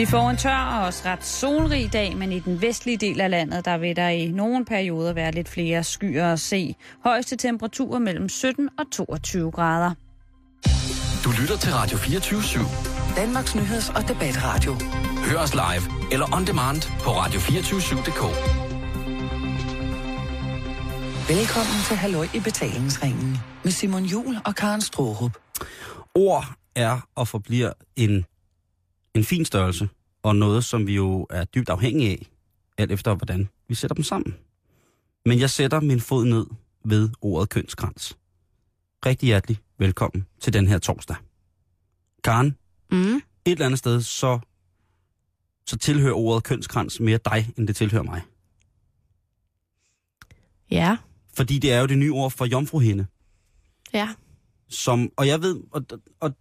Vi får en tør og også ret solrig dag, men i den vestlige del af landet, der vil der i nogle perioder være lidt flere skyer at se. Højeste temperaturer mellem 17 og 22 grader. Du lytter til Radio 24 /7. Danmarks Nyheds- og Debatradio. Hør os live eller on demand på radio247.dk. Velkommen til Halløj i betalingsringen med Simon Jul og Karen Strohrup. Ord er og forbliver en, en fin størrelse, og noget, som vi jo er dybt afhængige af, alt efter hvordan vi sætter dem sammen. Men jeg sætter min fod ned ved ordet kønskrans. Rigtig hjertelig velkommen til den her torsdag. Karen, Mm. et eller andet sted, så, så tilhører ordet kønskrans mere dig, end det tilhører mig. Ja, Fordi det er jo det nye ord for jomfruhinde. ja. Som, og jeg ved, og, og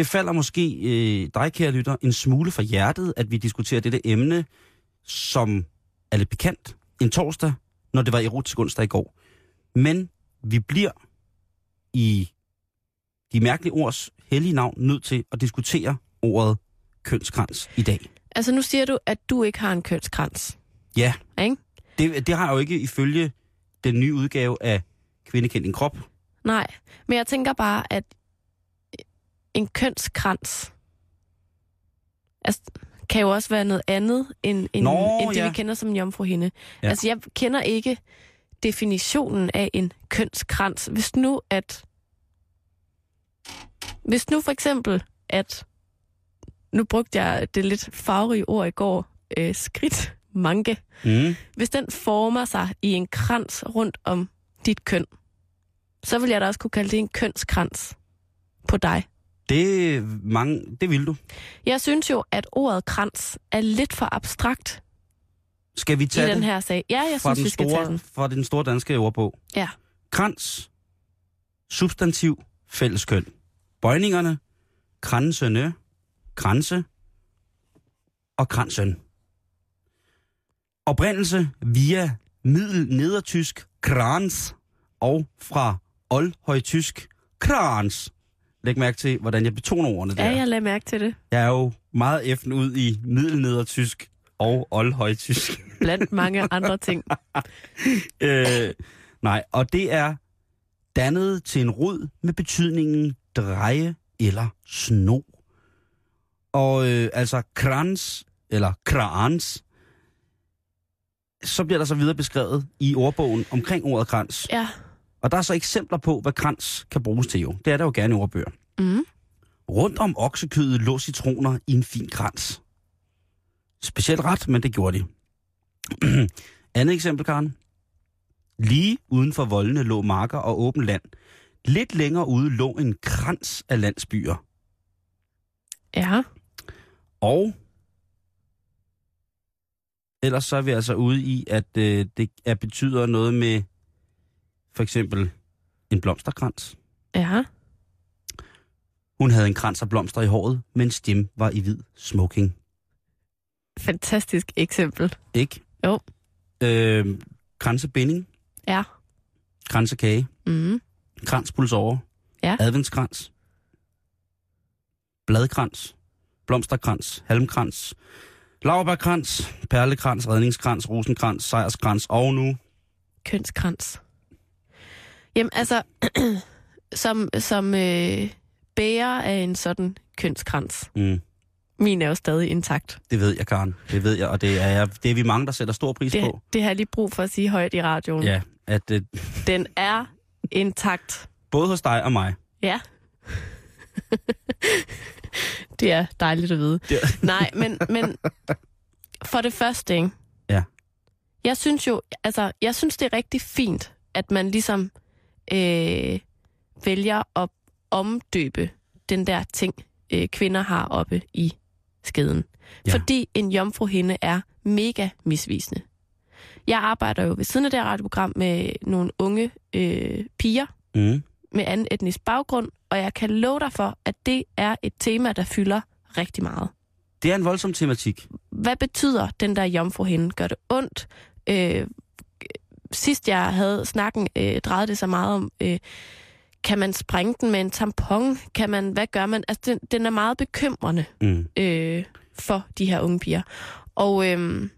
det falder måske øh, dig, kære lytter, en smule for hjertet, at vi diskuterer dette emne, som er lidt pikant en torsdag, når det var erotisk onsdag i går. Men vi bliver i de mærkelige ords hellige navn nødt til at diskutere ordet kønskrans i dag. Altså nu siger du, at du ikke har en kønskrans. Ja, Ikke? det, det har jeg jo ikke ifølge den nye udgave af Kvinde kendt din krop. Nej, men jeg tænker bare, at en kønskrans altså, kan jo også være noget andet, end, end, Nå, end det, ja. vi kender som jomfruhinde. Ja. Altså, jeg kender ikke definitionen af en kønskrans. Hvis nu, at... Hvis nu for eksempel, at... Nu brugte jeg det lidt farverige ord i går, øh, skridt manke. Mm. Hvis den former sig i en krans rundt om dit køn, så vil jeg da også kunne kalde det en kønskrans på dig. Det, mange, det vil du. Jeg synes jo, at ordet krans er lidt for abstrakt Skal vi i tage den det her sag. Ja, jeg synes, den vi skal store, tage den. fra den store danske ordbog? Ja. Krans, substantiv, fælleskøn. Bøjningerne, kransene, kranse og kransen. Oprindelse via middelnedertysk krans og fra oldhøjtysk krans. Læg mærke til, hvordan jeg betoner ordene der. Ja, jeg lader mærke til det. Jeg er jo meget effen ud i middelnedertysk og oldhøjtysk. Blandt mange andre ting. øh, nej, og det er dannet til en rod med betydningen dreje eller sno. Og øh, altså krans, eller krans, så bliver der så videre beskrevet i ordbogen omkring ordet krans. Ja. Og der er så eksempler på, hvad krans kan bruges til jo. Det er der jo gerne i ordbøger. Mm. Rundt om oksekødet lå citroner i en fin krans. Specielt ret, men det gjorde de. Andet eksempel, Karen. Lige uden for voldene lå marker og åben land. Lidt længere ude lå en krans af landsbyer. Ja. Og ellers så er vi altså ude i, at øh, det er, betyder noget med for eksempel en blomsterkrans. Ja. Hun havde en krans af blomster i håret, mens Jim var i hvid smoking. Fantastisk eksempel. Ikke? Jo. Øh, kransebinding, Ja. kransekage, Mm. kranspuls over, Ja. adventskrans, bladkrans, blomsterkrans, halmkrans, laurbærkrans, perlekrans, redningskrans, rosenkrans, sejrskrans og nu Kønskrans. Jamen altså, som, som øh, bærer af en sådan kønskrans. Mm, Min er jo stadig intakt. det ved jeg, Karen. Det ved jeg, og det er, jeg, det er vi mange, der sætter stor pris Det, på. det har jeg lige brug for at sige højt i radioen. Ja, at øh, Den er intakt. både hos dig og mig. Ja. det er dejligt at vide. Det- Nej, men, men for det første, ikke? Ja. Jeg synes jo, altså, jeg synes, det er rigtig fint, at man ligesom øh, vælger at omdøbe den der ting, øh, kvinder har oppe i skeden. Ja. Fordi en jomfruhinde er mega misvisende. Jeg arbejder jo ved siden af det her radioprogram med nogle unge øh, piger, Mm. med anden etnisk baggrund, og jeg kan love dig for, at det er et tema, der fylder rigtig meget. Det er en voldsom tematik. Hvad betyder den der jomfruhinde? Gør det ondt? Øh, sidst jeg havde snakken, øh, drejede det sig meget om, øh, kan man sprænge den med en tampon? Kan man, hvad gør man? Altså, den, den er meget bekymrende Mm. øh, for de her unge piger. Og, øhm,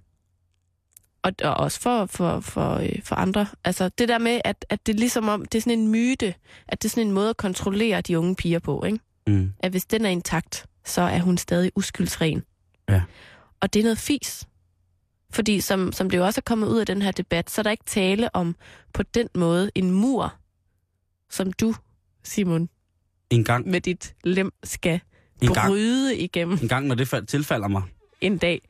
og, og også for, for, for, øh, for andre. Altså det der med, at, at det er ligesom om, det er sådan en myte, at det er sådan en måde at kontrollere de unge piger på, ikke? Mm. At hvis den er intakt, så er hun stadig uskyldsren. Ja. Og det er noget fis. Fordi som, som det jo også er kommet ud af den her debat, så er der ikke tale om på den måde en mur, som du, Simon, En gang, med dit lem skal en gang, bryde igennem en gang, når det fald- tilfalder mig. en dag.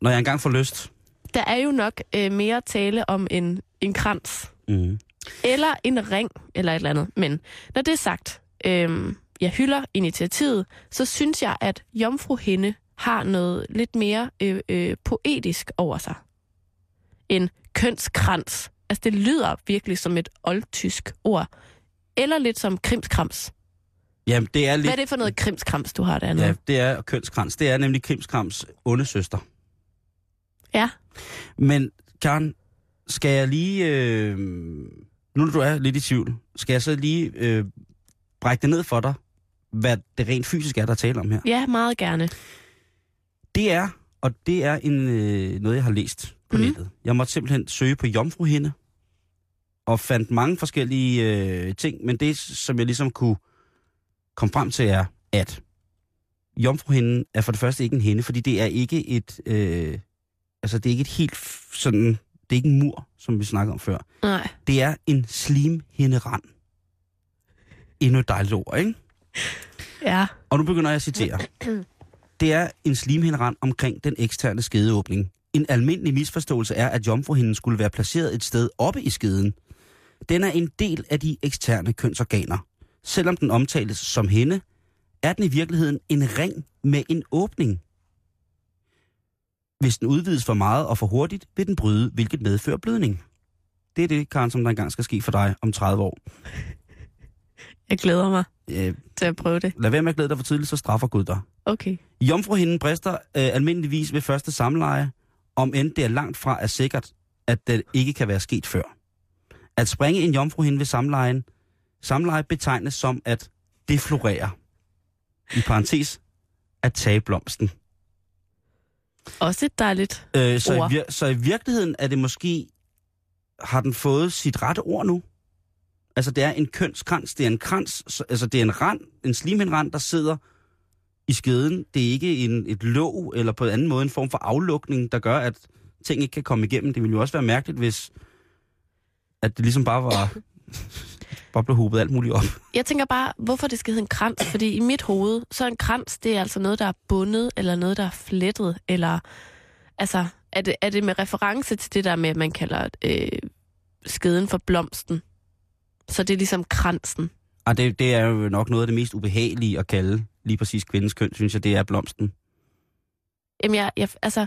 Når jeg engang får lyst. Der er jo nok øh, mere tale om en, en krans, Mm. eller en ring, eller et eller andet. Men når det er sagt, øh, jeg hylder initiativet, så synes jeg, at Jomfruhinde har noget lidt mere øh, øh, poetisk over sig. En kønskrans. Altså det lyder virkelig som et oldtysk ord. Eller lidt som krimskrams. Jamen, det er lidt... Hvad er det for noget krimskrams, du har dernede? Ja, det er kønskrans. Det er nemlig Krimskrams onde søster. ja. Men Karen, skal jeg lige... Øh, nu når du er lidt i tvivl, skal jeg så lige øh, brække det ned for dig, hvad det rent fysisk er, der taler om her? Ja, meget gerne. Det er, og det er en, øh, noget, jeg har læst på mm. nettet. Jeg måtte simpelthen søge på jomfruhinde, og fandt mange forskellige øh, ting, men det, som jeg ligesom kunne komme frem til, er, at jomfruhinden er for det første ikke en hende, fordi det er ikke et, øh, altså det er ikke et helt sådan, det er ikke en mur, som vi snakkede om før. Nej. Det er en slimhinderand. Endnu et dejligt ord, ikke? Ja. Og nu begynder jeg at citere. Det er en slimhinderand omkring den eksterne skedeåbning. En almindelig misforståelse er, at jomfruhinden skulle være placeret et sted oppe i skeden. Den er en del af de eksterne kønsorganer. Selvom den omtales som hende, er den i virkeligheden en ring med en åbning. Hvis den udvides for meget og for hurtigt, vil den bryde, hvilket medfører blødning. Det er det, Karen, som der engang skal ske for dig om 30 år. Jeg glæder mig Øh, til at prøve det. lad være med at glæde dig for tidligt, så straffer Gud dig. Okay. Jomfruhinden brister øh, almindeligvis ved første samleje, om end det er langt fra er sikkert, at det ikke kan være sket før. At springe en jomfruhinde ved samlejen, samleje betegnes som at deflorere. I parentes, at tage blomsten. Også et dejligt. Øh, så, Ord. i vir- så i virkeligheden er det måske, har den fået sit rette ord nu? Altså det er en kønskrans, det er en krans, så- altså det er en rand, en slimhinderand, der sidder i skeden. Det er ikke en, et låg eller på en anden måde en form for aflukning, der gør, at ting ikke kan komme igennem. Det ville jo også være mærkeligt, hvis at det ligesom bare var, bare blev hobet alt muligt op. Jeg tænker bare, hvorfor det skal hedde en krans, fordi i mit hoved, så er en krans, det er altså noget, der er bundet, eller noget, der er flettet, eller altså, er det, er det med reference til det der med, at man kalder øh, skeden for blomsten? Så det er ligesom kransen. Og det, det er jo nok noget af det mest ubehagelige at kalde lige præcis kvindens køn, synes jeg, det er blomsten. Jamen, jeg, jeg, altså,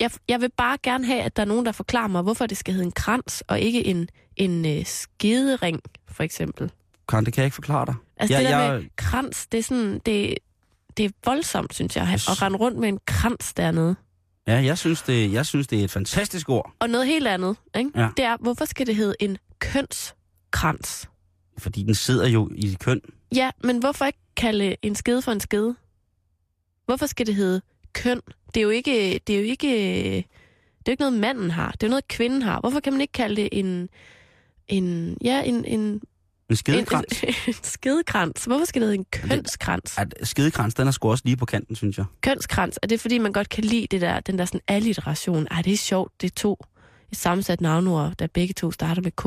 jeg, jeg vil bare gerne have, at der er nogen, der forklarer mig, hvorfor det skal hedde en krans, og ikke en, en øh, skedering, for eksempel. Karen, det kan jeg ikke forklare dig. Altså Ja, det der jeg- med krans, det er sådan, det, det er voldsomt, synes jeg, Jeg at sy- rende rundt med en krans dernede. Ja, jeg synes, det, jeg synes, det er et fantastisk ord, Og noget helt andet, ikke? Ja. det er, hvorfor skal det hedde en kønskrans? Fordi den sidder jo i dit køn. Ja, men hvorfor ikke kalde en skede for en skede? Hvorfor skal det hedde køn? Det er jo ikke, det er jo ikke, det er jo ikke noget, manden har. Det er jo noget, kvinden har. Hvorfor kan man ikke kalde det en, en ja, en, en, En en, skedekrans. en, en skedekrans? Hvorfor skal det hedde en kønskrans? At skedekrans, den er sgu også lige på kanten, synes jeg. kønskrans, er det fordi, man godt kan lide det der, den der sådan alliteration? Ej, det er sjovt, det er to et sammensat navnord, der begge to starter med K.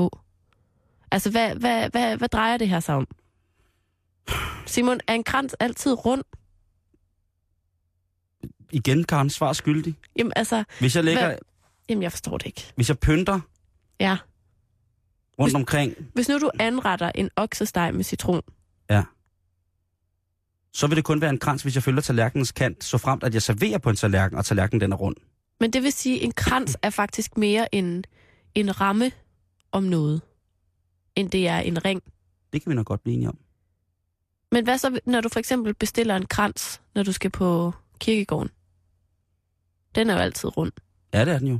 Altså, hvad, hvad, hvad, hvad drejer det her sig om? Simon, er en krans altid rund? Igen, Karen, svar skyldig. Jamen, altså, Hvis jeg lægger, Hvad? jamen, jeg forstår det ikke. hvis jeg pynter Ja. rundt Hvis- omkring, Hvis nu du anretter en oksesteg med citron, så vil det kun være en krans, hvis jeg følger tallerkenens kant, så fremt at jeg serverer på en tallerken, og tallerkenen den er rund. men det vil sige, at en krans er faktisk mere en, en ramme om noget, end det er en ring. Det kan vi nok godt blive enige om. Men hvad så, når du for eksempel bestiller en krans, når du skal på kirkegården? Den er jo altid rund. Ja, det er den jo.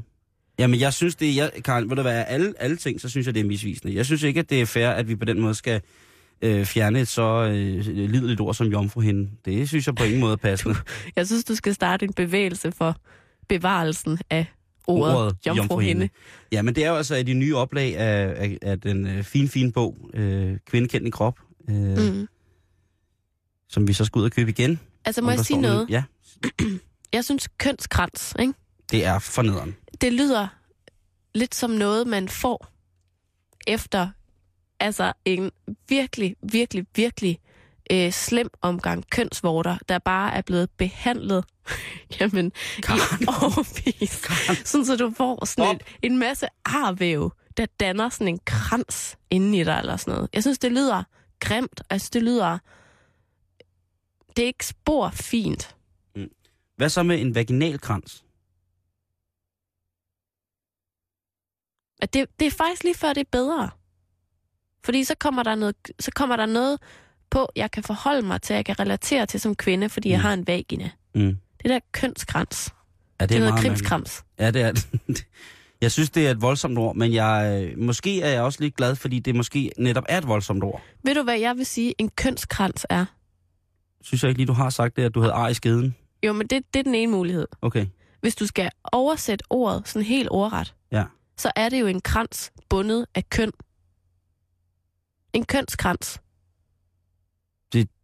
Jamen, jeg synes, det er, jeg, Karen, ved du hvad, alle, alle ting, så synes jeg, det er misvisende. Jeg synes ikke, at det er fair, at vi på den måde skal øh, fjerne et så øh, lideligt ord som jomfruhinde. Det synes jeg på ingen måde er passende. Jeg synes, du skal starte en bevægelse for bevarelsen af ordet, ordet jomfruhinde. Ja, men det er jo altså i de nye oplag af, af, af den øh, fin, fin bog, øh, Kvindekendt i krop, øh, mm. som vi så skal ud og købe igen. Altså, må jeg sige noget? Ja. Jeg synes, kønskrans, ikke? Det er fornederen. Det lyder lidt som noget, man får efter altså en virkelig, virkelig, virkelig øh, slem omgang kønsvorter, der bare er blevet behandlet jamen, Karen. i overvis. Sådan så du får sådan et, en masse arvæv, der danner sådan en krans inde i dig eller sådan noget. Jeg synes, det lyder grimt. Altså, det lyder... Det er ikke spor fint. Mm. Hvad så med en vaginalkrans? At det, det er faktisk lige før, det er bedre. Fordi så kommer der noget, så kommer der noget på, jeg kan forholde mig til, jeg kan relatere til som kvinde, fordi mm. jeg har en vagina. Mm. Det der kønskrans. Ja, det, det er noget krimskrams. Ja, det er Jeg synes, det er et voldsomt ord, men jeg, måske er jeg også lidt glad, fordi det måske netop er et voldsomt ord. Ved du, hvad jeg vil sige, en kønskrans er? Synes jeg ikke lige, du har sagt det, at du havde ar i skeden? Jo, men det, det er den ene mulighed. Okay. Hvis du skal oversætte ordet sådan helt ordret, ja. så er det jo en krans bundet af køn. En kønskrans.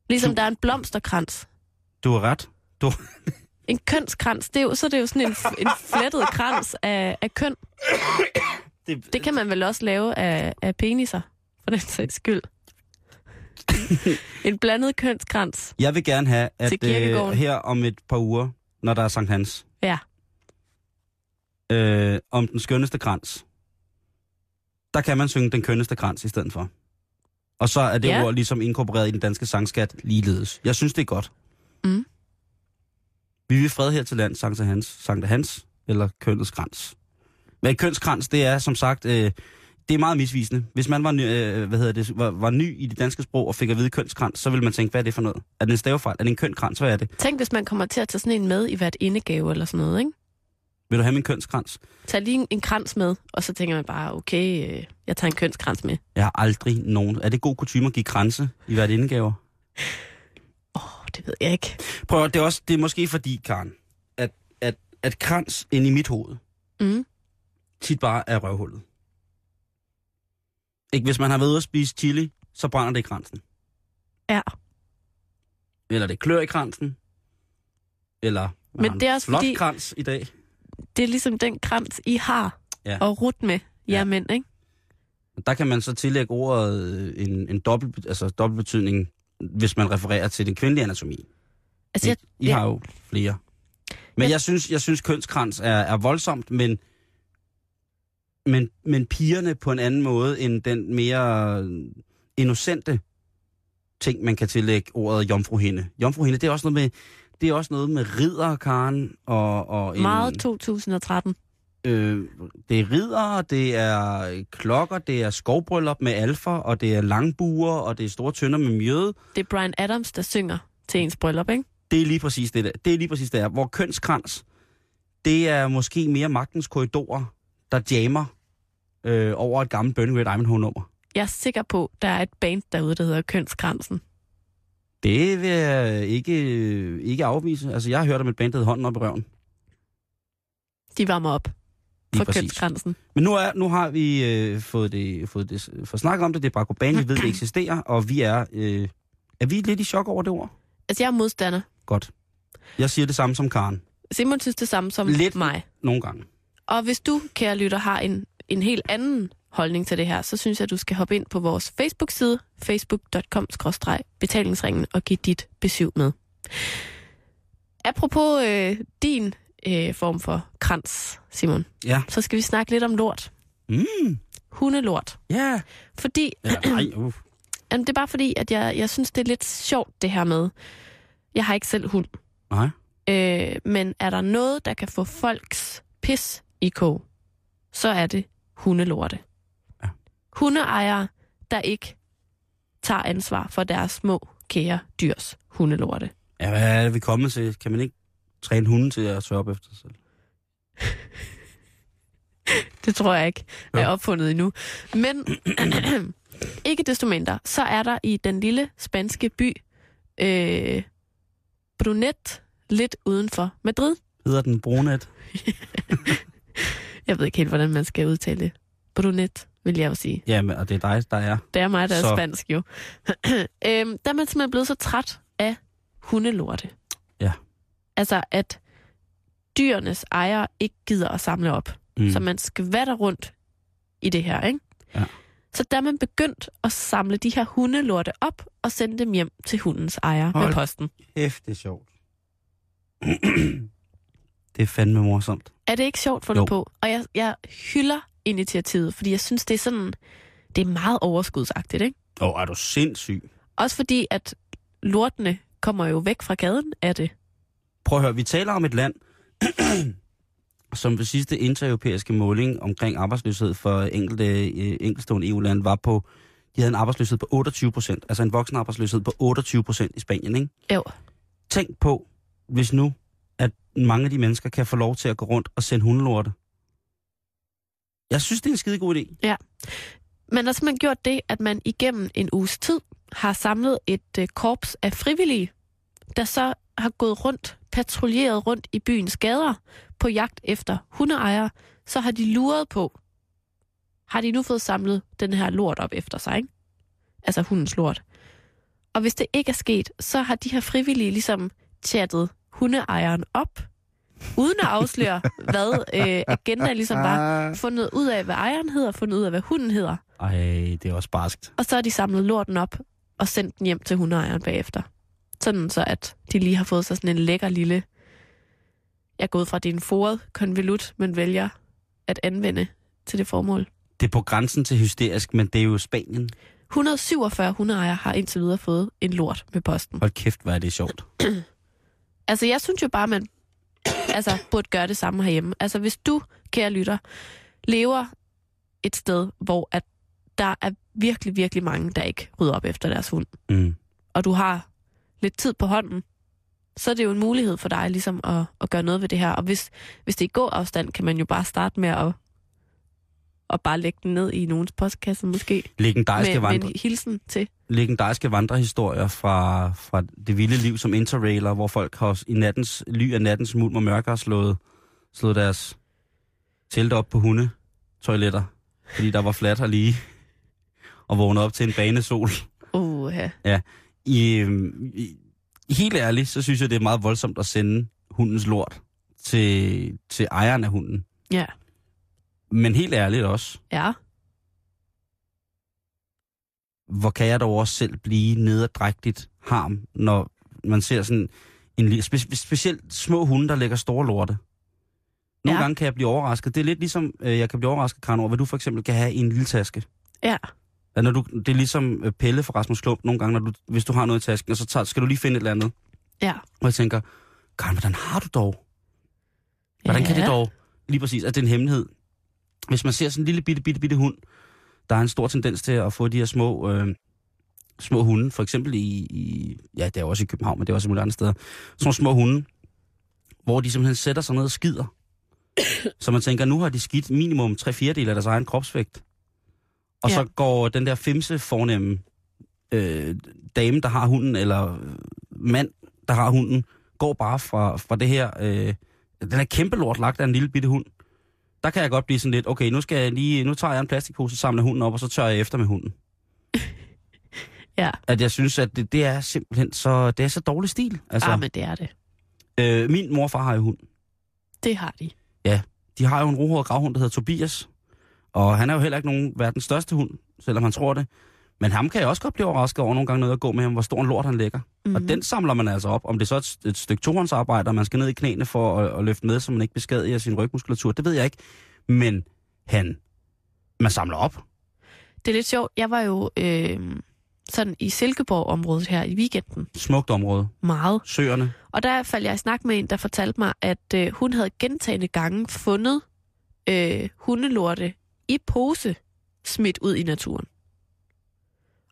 Ligesom du, der er en blomsterkrans. Du har ret. Du... en kønskrans, det er jo, så er det jo sådan en, en flettet krans af, af køn. Det, det kan man vel også lave af, af peniser, for den sags skyld. en blandet kønskrans. Jeg vil gerne have, at øh, her om et par uger, når der er Sankt Hans, ja. øh, om den skønneste krans, der kan man synge den kønneste krans i stedet for. Og så er det ja. ord ligesom inkorporeret i den danske sangskat ligeledes. Jeg synes, det er godt. Mm. Vi vil fred her til land, Sankt Hans, Sankt Hans eller kønnets krans. Men kønskrans, det er som sagt, øh, det er meget misvisende. Hvis man var, ny, øh, hvad hedder det, var, var ny i det danske sprog og fik at vide kønskrans, så ville man tænke, hvad er det for noget? Er det en stavefejl? Er det en kønkrans? Hvad er det? Tænk, hvis man kommer til at tage sådan en med i hvert indegave eller sådan noget, ikke? Vil du have min kønskrans? Tag lige en, en krans med, og så tænker man bare, okay, øh, jeg tager en kønskrans med. Jeg har aldrig nogen... Er det god kutume at give kranse i hvert indegaver? Åh, oh, det ved jeg ikke. Prøv det er, også, det er måske fordi, Karen, at, at, at krans ind i mit hoved mm. tit bare er røvhullet. Ikke, hvis man har været ude at spise chili, så brænder det i kransen. Ja. Eller det klør i kransen. Eller Men det er også flot fordi, krans i dag. Det er ligesom den krans, I har ja. og rut med, jer ja. mænd, ikke? Der kan man så tillægge ordet øh, en, en dobbelt, altså dobbeltbetydning, hvis man refererer til den kvindelige anatomi. Altså, jeg, I, ja. har jo flere. Men ja. jeg synes, jeg synes kønskrans er, er voldsomt, men, men, men pigerne på en anden måde end den mere innocente ting, man kan tillægge ordet jomfruhinde. Jomfruhinde, det er også noget med, det er også noget med ridder, Karen, og... og en, Meget 2013. Øh, det er ridder, det er klokker, det er skovbryllup med alfa, og det er langbuer, og det er store tønder med mjøde. Det er Brian Adams, der synger til ens bryllup, ikke? Det er lige præcis det der. Det er lige præcis det der. Hvor kønskrans, det er måske mere magtens korridorer, der jammer øh, over et gammelt Burning Red Diamond-nummer. Jeg er sikker på, der er et band derude, der hedder Kønskransen. Det vil jeg ikke, ikke afvise. Altså, jeg har hørt om et band, der Hånden op i røven. De varmer op for kønsgrænsen. Men nu, er, nu har vi øh, fået, det, fået det for snakket om det. Det er bare Kobani, vi ved, det eksisterer, og vi er... Øh, er vi lidt i chok over det ord? Altså, jeg er modstander. Godt. Jeg siger det samme som Karen. Simon synes det samme som lidt mig. nogle gange. Og hvis du, kære lytter, har en, en helt anden holdning til det her, så synes jeg, at du skal hoppe ind på vores Facebook-side, facebook.com-betalingsringen, og give dit besøg med. Apropos øh, din øh, form for krans, Simon, ja. så skal vi snakke lidt om lort. Mm. Hundelort. Ja. Yeah. Fordi... Ja, nej, uh. Jamen, det er bare fordi, at jeg, jeg synes, det er lidt sjovt, det her med... Jeg har ikke selv hund. Nej. Øh, men er der noget, der kan få folks pis i kog, så er det hundelorte hundeejere, der ikke tager ansvar for deres små, kære dyrs hundelorte. Ja, hvad er det, vi kommer til? Kan man ikke træne hunden til at sørge op efter sig selv? det tror jeg ikke er opfundet endnu. Men ikke desto mindre, så er der i den lille spanske by øh, Brunet, lidt uden for Madrid. Hedder den Brunet? Jeg ved ikke helt, hvordan man skal udtale det. Brunet, vil jeg jo sige. Ja, men, og det er dig, der er. Det er mig, der Så- er spansk jo. øhm, der er man simpelthen blevet så træt af hundelorte. Ja. Altså, at dyrenes ejere ikke gider at samle op. Mm. Så man skvatter rundt i det her, ikke? Ja. Så der er man begyndt at samle de her hundelorte op og sende dem hjem til hundens ejer Hold med posten. Hæft, det er sjovt. det er fandme morsomt. Er det ikke sjovt fundet Jo. på? Og jeg, jeg hylder initiativet, fordi jeg synes, det er sådan, det er meget overskudsagtigt, ikke? Åh, oh, er du sindssyg? Også fordi, at lortene kommer jo væk fra gaden af det. Prøv at høre, vi taler om et land, som ved sidste intereuropæiske måling omkring arbejdsløshed for enkelte, øh, enkeltstående EU-lande var på, de havde en arbejdsløshed på 28 procent, altså en voksen arbejdsløshed på 28 procent i Spanien, ikke? Jo. Tænk på, hvis nu, at mange af de mennesker kan få lov til at gå rundt og sende hundelorte. Jeg synes, det er en skide god idé. Ja. Man har simpelthen gjort det, at man igennem en uges tid har samlet et øh, korps af frivillige, der så har gået rundt, patruljeret rundt i byens gader på jagt efter hundeejere. Så har de luret på, har de nu fået samlet den her lort op efter sig, ikke? Altså hundens lort. Og hvis det ikke er sket, så har de her frivillige ligesom chattet hundeejeren op, uden at afsløre, hvad øh, agendaen ligesom var. Fundet ud af, hvad ejeren hedder, fundet ud af, hvad hunden hedder. Ej, det er også barskt. Og så har de samlet lorten op og sendt den hjem til hundeejeren bagefter. Sådan så, at de lige har fået sig sådan en lækker lille... Jeg er gået fra, en foret konvolut, men vælger at anvende til det formål. Det er på grænsen til hysterisk, men det er jo Spanien. 147 hundeejere har indtil videre fået en lort med posten. Hold kæft, hvad er det sjovt. Altså, jeg synes jo bare, man altså, burde gøre det samme herhjemme. Altså, hvis du, kære lytter, lever et sted, hvor at der er virkelig, virkelig mange, der ikke rydder op efter deres hund, Mm. og du har lidt tid på hånden, så er det jo en mulighed for dig ligesom at, at gøre noget ved det her. Og hvis, hvis det er i god afstand, kan man jo bare starte med at, at bare lægge den ned i nogens postkasse måske. Legendariske, Med, med vandre, en hilsen til. legendariske vandrehistorier fra, fra det vilde liv som interrailer, hvor folk har i nattens, ly af nattens mulm og mørke har slået, slået deres telte op på hundetoiletter, fordi der var fladt her lige, og vågnet op til en banesol. Uh, ja. I, øhm, i, helt ærligt, så synes jeg, det er meget voldsomt at sende hundens lort til, til ejeren af hunden. ja. Men helt ærligt også, Ja. hvor kan jeg dog også selv blive nederdrægtigt harm, når man ser sådan en spe, spe- specielt små hunde, der lægger store lorte. Nogle Ja. ja. gange kan jeg blive overrasket. Det er lidt ligesom, øh, jeg kan blive overrasket, Karen, over, hvad du for eksempel kan have i en lille taske. Ja. Ja, Når du, det er ligesom øh, Pelle fra Rasmus Klump nogle gange, når du, hvis du har noget i tasken, og så tager, skal du lige finde et eller andet. Ja. Og jeg tænker, Karen, hvordan har du dog? Hvordan kan det Ja. dog? Lige præcis, at det er en hemmelighed. Hvis man ser sådan en lille bitte, bitte, bitte hund, der er en stor tendens til at få de her små, øh, små hunde, for eksempel i, i, ja, det er også i København, men det er også i mulige andre steder, sådan små hunde, hvor de simpelthen sætter sig ned og skider. Så man tænker, nu har de skidt minimum 3 fjerdedel af deres egen kropsvægt. Og Ja. så går den der femse fornemme øh, dame, der har hunden, eller mand, der har hunden, går bare fra, fra det her, øh, den er kæmpe lort lagt af en lille bitte hund. Der kan jeg godt blive sådan lidt, okay, nu, skal jeg lige, nu tager jeg en plastikpose, samler hunden op, og så tør jeg efter med hunden. Ja. At jeg synes, at det, det er simpelthen så, det er så dårlig stil. Altså, Ah, men det er det. øh, min morfar har jo hund. Det har de. De har jo en rohåret gravhund, der hedder Tobias. Og han er jo heller ikke nogen verdens største hund, selvom han tror det. Men ham kan jeg også godt blive overrasket over nogle gange noget at gå med ham, hvor stor en lort han lægger. Mm-hmm. Mhm. Og den samler man altså op. Om det så er et, et stykke tohåndsarbejde, og man skal ned i knæene for at, at løfte med, så man ikke beskadiger sin rygmuskulatur, det ved jeg ikke. Men han, man samler op. Det er lidt sjovt. Jeg var jo øh, sådan i Silkeborg-området her i weekenden. Smukt område. Meget. Søerne. Og der faldt jeg i snak med en, der fortalte mig, at øh, hun havde gentagende gange fundet øh, hundelorte i pose smidt ud i naturen.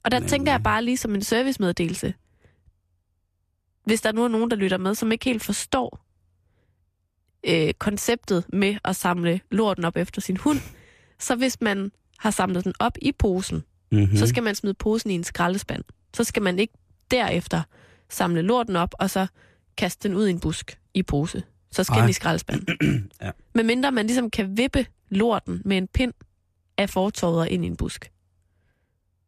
Og der Men- tænker jeg bare lige som en servicemeddelelse. Hvis der nu er nogen, der lytter med, som ikke helt forstår øh, konceptet med at samle lorten op efter sin hund, så hvis man har samlet den op i posen, Mm-hmm. så skal man smide posen i en skraldespand. Så skal man ikke derefter samle lorten op, og så kaste den ud i en busk i pose. Så skal Ej. den i skraldespanden. Ja. Men mindre man ligesom kan vippe lorten med en pind af fortorvet ind i en busk.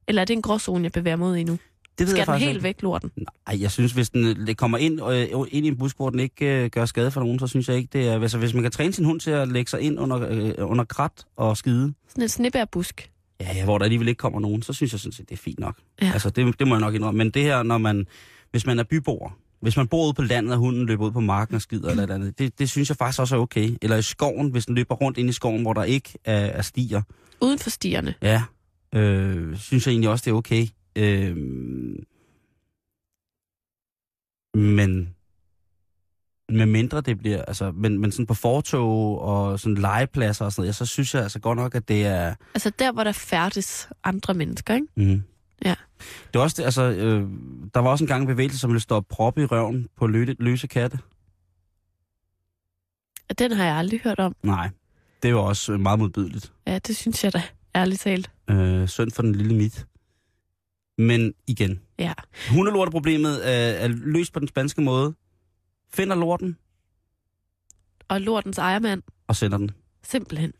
Eller er det en gråzone, jeg bevæger mod i nu? det ved Skal jeg den faktisk helt ikke. væk, lorten? Nej, jeg synes, hvis den øh, det kommer ind, øh, ind i en busk, hvor den ikke øh, gør skade for nogen, så synes jeg ikke, det er... Altså, hvis man kan træne sin hund til at lægge sig ind under, øh, under krat og skide, Sådan en snebærbusk. ja, ja, hvor der alligevel ikke kommer nogen, så synes jeg sådan set, det er fint nok. Ja. Altså, det, det må jeg nok indrømme. Men det her, når man... Hvis man er byboer, hvis man bor ude på landet, og hunden løber ud på marken og skider eller et eller andet, det, det synes jeg faktisk også er okay. Eller i skoven, hvis den løber rundt ind i skoven, hvor der ikke er, er stier. Uden for stierne. Ja, øh, synes jeg egentlig også, det er okay. Øh, men med mindre det bliver, altså, men, men sådan på fortog og sådan legepladser og sådan noget, ja, så synes jeg altså godt nok, at det er... Altså der, hvor der færdes andre mennesker, ikke? Mm. Ja. Det er også det, altså, øh, der var også en gang en bevægelse, som ville stoppe proppe i røven på løse, løse katte. Den har jeg aldrig hørt om. Nej, det var også meget modbydeligt. Ja, det synes jeg da, ærligt talt. Øh, synd for den lille mit. Men igen, Ja. hundelorteproblemet er, er løst på den spanske måde. Finder lorten Og lortens ejermand, og sender den. simpelthen.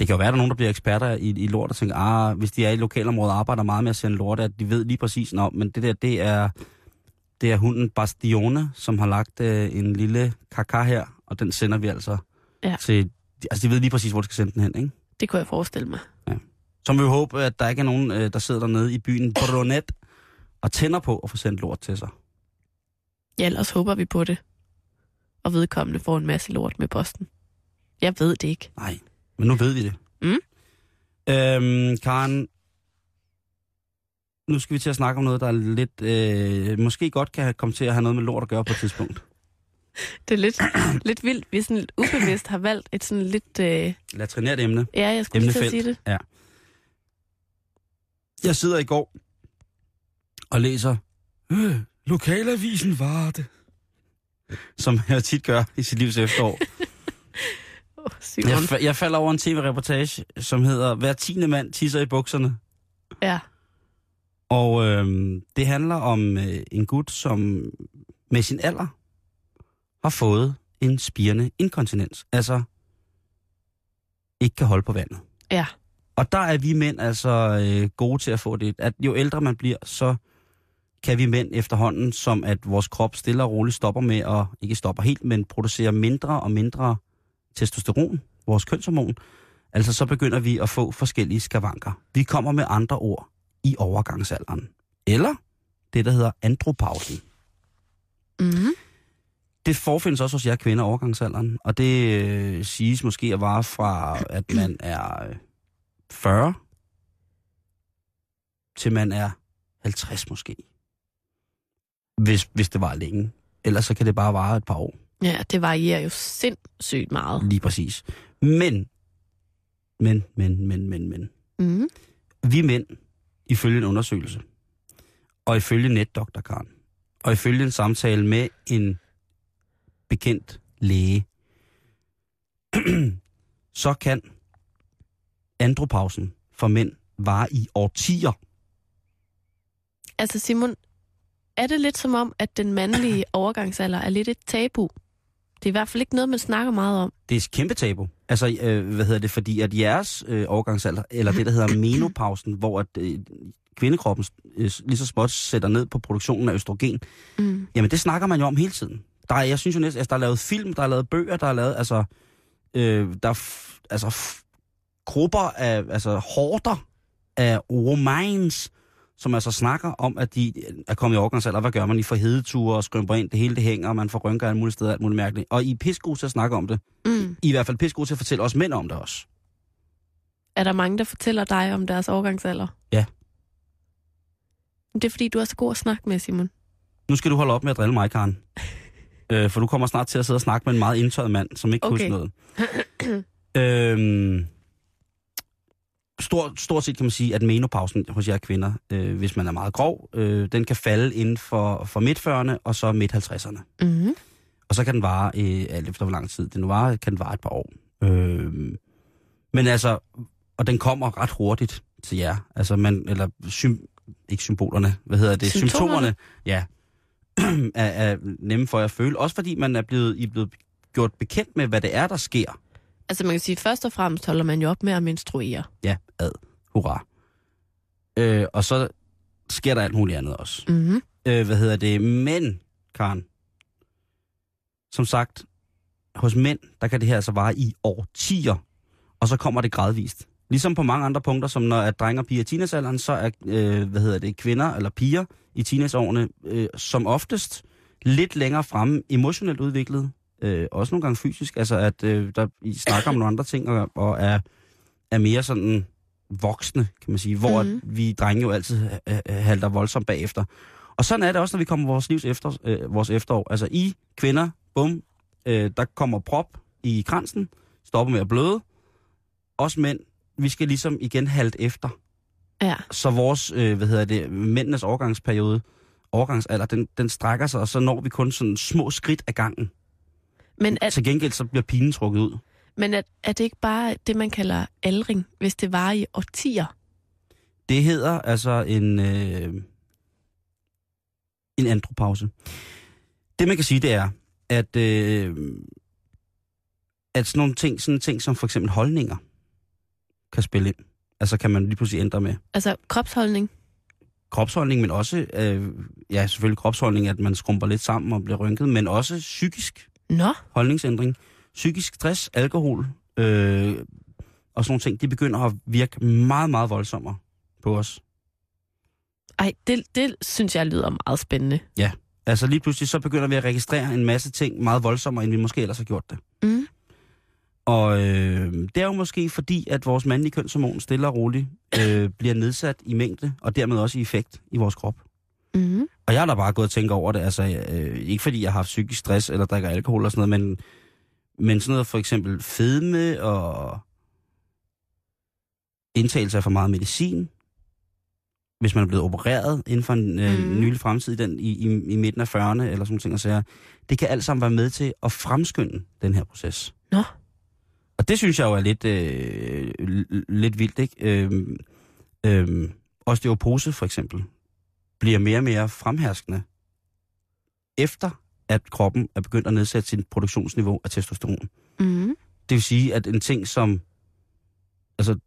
Det kan jo være, at der er nogen, der bliver eksperter i, i lort og tænker, ah, hvis de er i lokalområdet og arbejder meget med at sende lort, at de ved lige præcis, nå, men det der, det er, det er hunden Bastione, som har lagt øh, en lille kaka her, og den sender vi altså Ja. til, altså de ved lige præcis, hvor de skal sende den hen, ikke? Det kunne jeg forestille mig. Så må vi håbe, at der ikke er nogen, øh, der sidder dernede i byen Brunet og tænder på at få sendt lort til sig. Ja, ellers håber vi på det. Og vedkommende får en masse lort med posten. Jeg ved det ikke. Nej, men nu ved vi det. Mm. Øhm, Karen, nu skal vi til at snakke om noget, der er lidt, øh, måske godt kan komme til at have noget med lort at gøre på et tidspunkt. Det er lidt, lidt vildt, vi sådan lidt ubevidst har valgt et sådan lidt... Øh, Latrinært emne. ja, jeg skulle lige til at sige Emnefelt. det. Jeg sidder i går og læser øh, Lokalavisen Varde, som jeg tit gør i sit livs efterår. Oh, Simon. Jeg, fa- jeg falder over en tv-reportage, som hedder Hver tiende mand tisser i bukserne. Ja. Og øhm, det handler om øh, en gut, som med sin alder har fået en spirende inkontinens. Altså ikke kan holde på vandet. Ja. Og der er vi mænd altså øh, gode til at få det. At jo ældre man bliver, så kan vi mænd efterhånden, som at vores krop stille og roligt stopper med at, ikke stopper helt, men producerer mindre og mindre testosteron, vores kønshormon. Altså så begynder vi at få forskellige skavanker. Vi kommer med andre ord i overgangsalderen. Eller det, der hedder andropausen. Mm-hmm. Det forfindes også hos jer kvinder overgangsalderen, og det øh, siges måske at vare fra, at man er øh, 40 til man er 50 måske. Hvis, hvis det var længe. Ellers så kan det bare vare et par år. Ja, det varierer jo sindssygt meget. Lige præcis. Men, men, men, men, men, men. Mm-hmm. Vi mænd, ifølge en undersøgelse, og ifølge netdoktor Karen, og ifølge en samtale med en bekendt læge, så kan andropausen for mænd vare i årtier. Altså Simon, er det lidt som om, at den mandlige overgangsalder er lidt et tabu? Det er i hvert fald ikke noget, man snakker meget om. Det er et kæmpe tabu. Altså, øh, hvad hedder det, fordi at jeres øh, overgangsalder, eller det, der hedder menopausen, hvor at, øh, kvindekroppen øh, lige så småt sætter ned på produktionen af østrogen, Mm. Jamen, det snakker man jo om hele tiden. Der er, jeg synes jo næsten, altså, der er lavet film, der er lavet bøger, der er lavet, altså, øh, der er altså, grupper af, altså, hårder af romans, som altså snakker om, at de er kommet i overgangsalder. Hvad gør man? I får hedeture og skrømper ind, det hele det hænger, og man får rynker alle mulige steder, alt muligt mærkeligt. Og I er pissegode til at snakke om det. Mm. I i hvert fald pissegode til at fortælle os mænd om det også. Er der mange, der fortæller dig om deres overgangsalder? Ja. Det er fordi, du er så god at snakke med, Simon. Nu skal du holde op med at drille mig, Karen. øh, for du kommer snart til at sidde og snakke med en meget indtørret mand, som ikke. Okay. husker noget. øhm, stort, stort set kan man sige, at menopausen hos jer kvinder, øh, hvis man er meget grov, øh, den kan falde inden for, for midt-40'erne og så midt-50'erne. Mm-hmm. Og så kan den vare, øh, alt efter hvor lang tid den varer, kan den vare et par år. Øh, men altså, og den kommer ret hurtigt. til jer. Altså man, eller sym, ikke symbolerne, hvad hedder det? Symptomerne? ja, er, er nemme for jer at føle. Også fordi man er blevet, I er blevet gjort bekendt med, hvad det er, der sker. Altså man kan sige, først og fremmest holder man jo op med at menstruere. Ja, ad. Hurra. Øh, og så sker der alt muligt andet også. Mm-hmm. Øh, hvad hedder det? Men, Karen, som sagt, hos mænd, der kan det her altså vare i årtier, og så kommer det gradvist. Ligesom på mange andre punkter, som når at drenge og piger i teenagealderen, så er øh, hvad hedder det, kvinder eller piger i teenageårene øh, som oftest lidt længere fremme emotionelt udviklet, øh, også nogle gange fysisk, altså at øh, der I snakker om nogle andre ting, og, og er, er mere sådan voksne, kan man sige, hvor Mhm. mm. vi drenge jo altid øh, halter voldsomt bagefter. Og sådan er det også, når vi kommer vores livs efter, øh, vores efterår. Altså I kvinder, bum, øh, der kommer prop i kransen, stopper med at bløde. Os mænd, vi skal ligesom igen halte efter. Ja. Så vores, øh, hvad hedder det, mændenes overgangsperiode, overgangsalder, den, den strækker sig, og så når vi kun sådan små skridt af gangen. Men, er, Til gengæld så bliver pinen trukket ud. men er, er det ikke bare det, man kalder aldring, hvis det var i årtier? Det hedder altså en, øh, en andropause. Det man kan sige, det er, at, øh, at sådan nogle ting, sådan ting som for eksempel holdninger, kan spille ind. Altså kan man lige pludselig ændre med Altså kropsholdning? kropsholdning, men også, øh, ja selvfølgelig kropsholdning, at man skrumper lidt sammen og bliver rynket, men også psykisk Nå, holdningsændring. Psykisk stress, alkohol øh, og sådan nogle ting, de begynder at virke meget, meget voldsommere på os. ej, det, det synes jeg lyder meget spændende. Altså lige pludselig så begynder vi at registrere en masse ting meget voldsommere, end vi måske ellers har gjort det. Mm. Og øh, det er jo måske fordi, at vores mandlige kønshormon stille og roligt øh, bliver nedsat i mængde, og dermed også i effekt i vores krop. Mm. Og jeg har da bare gået og tænkt over det, altså øh, ikke fordi jeg har haft psykisk stress eller drikker alkohol og sådan noget, men, men sådan noget for eksempel fedme og indtagelse af for meget medicin, hvis man er blevet opereret inden for en øh, mm. nylig fremtid den, i, i, i midten af 40'erne eller sådan ting og sager, det kan alt sammen være med til at fremskynde den her proces. Nå. Og det synes jeg jo er lidt, øh, lidt vildt, ikke? Øhm, øhm, osteoporose for eksempel bliver mere og mere fremherskende efter at kroppen er begyndt at nedsætte sin produktionsniveau af testosteron. Mm. Det vil sige, at en ting som... Altså,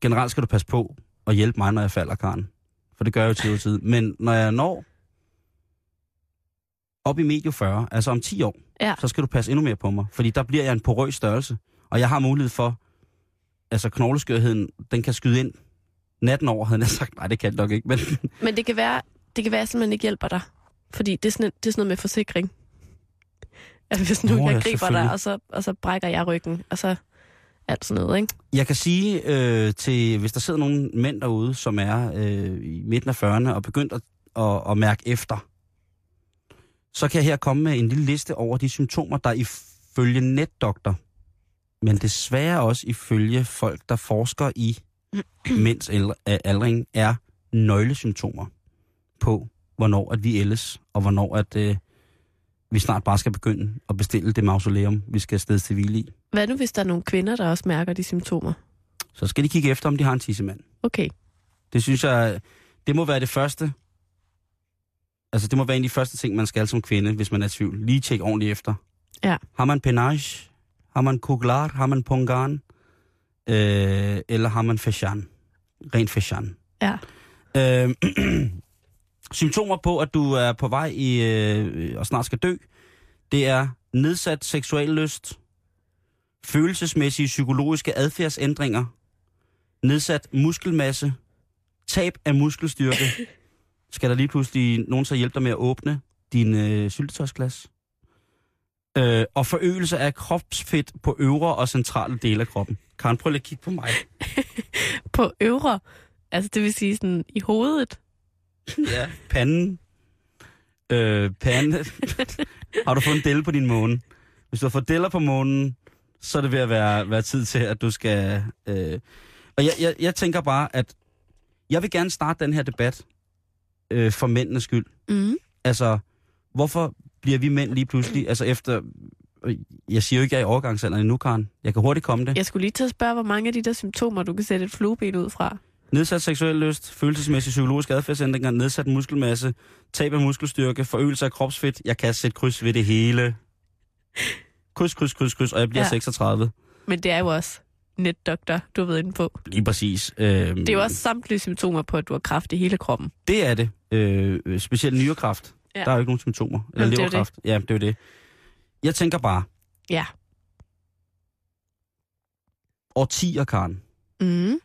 generelt skal du passe på og hjælpe mig, når jeg falder, Karen. For det gør jeg jo tid og tid. Men når jeg når op i medio 40, altså om 10 år, Ja. så skal du passe endnu mere på mig. Fordi der bliver jeg en porøs størrelse. Og jeg har mulighed for... Altså, knogleskørheden, den kan skyde ind natten over, havde jeg sagt. Nej, det kan det nok ikke, men... Men det kan være, det kan være, at simpelthen ikke hjælper dig. Fordi det er sådan, det er sådan noget med forsikring. At hvis nu Nå, jeg ja, griber dig, selvfølgelig. og så, og så brækker jeg ryggen, og så alt sådan noget, ikke? Jeg kan sige øh, til, hvis der sidder nogle mænd derude, som er øh, i midten af 40'erne og begyndt at, at, at mærke efter, så kan jeg her komme med en lille liste over de symptomer, der ifølge netdoktor, men desværre også ifølge folk, der forsker i mænds aldring, er nøglesymptomer på, hvornår at vi ældes, og hvornår at øh, vi snart bare skal begynde at bestille det mausoleum, vi skal afsted til hvile i. Hvad nu, hvis der er nogle kvinder, der også mærker de symptomer? Så skal de kigge efter, om de har en tissemand. Okay. Det synes jeg, det må være det første. Altså, det må være en af de første ting, man skal som kvinde, hvis man er i tvivl. Lige tjekke ordentligt efter. Ja. Har man penage? Har man kuglar? Har man pongan? Øh, eller har man fashan? Rent fashan. Ja. Øh, symptomer på, at du er på vej i, øh, og snart skal dø, det er nedsat seksuel lyst, følelsesmæssige psykologiske adfærdsændringer, nedsat muskelmasse, tab af muskelstyrke. Skal der lige pludselig nogen så hjælpe dig med at åbne din øh, syltetøjsglas? Øh, og forøgelse af kropsfedt på øvre og centrale dele af kroppen. Karen, prøv lige at kigge på mig. På øvre, altså det vil sige sådan i hovedet. Ja, panden. Øh, pande. har du fået en del på din måne? Hvis du har fået deller på månen, så er det ved at være, være tid til, at du skal... Øh... Og jeg, jeg, jeg tænker bare, at jeg vil gerne starte den her debat øh, for mændenes skyld. Mm. Altså, hvorfor bliver vi mænd lige pludselig, altså efter... øh, Jeg siger jo ikke, at jeg er i overgangsalderen endnu, Karen. Jeg kan hurtigt komme det. Jeg skulle lige til at spørge, hvor mange af de der symptomer, du kan sætte et flueben ud fra. Nedsat seksuel lyst, følelsesmæssig psykologisk adfærdsændringer, nedsat muskelmasse, tab af muskelstyrke, forøgelse af kropsfedt. Jeg kan sætte kryds ved det hele. Kryds, kryds, kryds, kryds, og jeg bliver Ja. ja. 36. Men det er jo også netdoktor, du ved inde på. Lige præcis. Øhm, Det er jo også samtlige symptomer på, at du har kræft i hele kroppen. Det er det. Øh, specielt nyrekræft. Ja. Der er jo ikke nogen symptomer. Eller Jamen, det er leverkræft. Ja, det er jo det. Jeg tænker bare, Ja. årtier, Karen. Mm.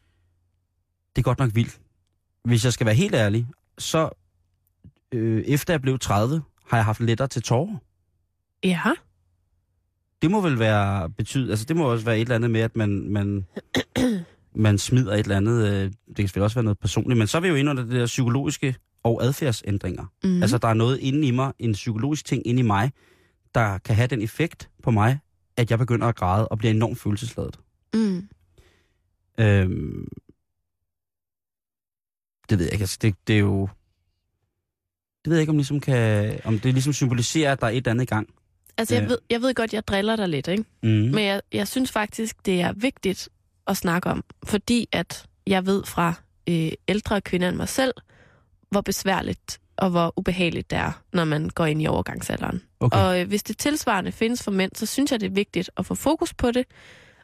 Det er godt nok vildt. Hvis jeg skal være helt ærlig, så øh, efter jeg blev 30, har jeg haft lettere til tårer. Ja. Det må vel være betyde, altså det må også være et eller andet med, at man, man, man smider et eller andet, øh, det kan selvfølgelig også være noget personligt, men så er vi jo inde under det der psykologiske og adfærdsændringer. Mm. Altså der er noget inde i mig, en psykologisk ting inde i mig, der kan have den effekt på mig, at jeg begynder at græde og bliver enormt følelsesladet. mm. Øhm, det ved jeg ikke, altså det, det er jo... Det ved jeg ikke, om, ligesom kan, om det ligesom symboliserer, at der er et eller andet i gang. Altså, jeg Ja. ved, jeg ved godt, jeg driller dig lidt, ikke? Mm. Men jeg, jeg synes faktisk, det er vigtigt at snakke om, fordi at jeg ved fra øh, ældre kvinder end mig selv, hvor besværligt og hvor ubehageligt det er, når man går ind i overgangsalderen. Okay. Og øh, hvis det tilsvarende findes for mænd, så synes jeg, det er vigtigt at få fokus på det,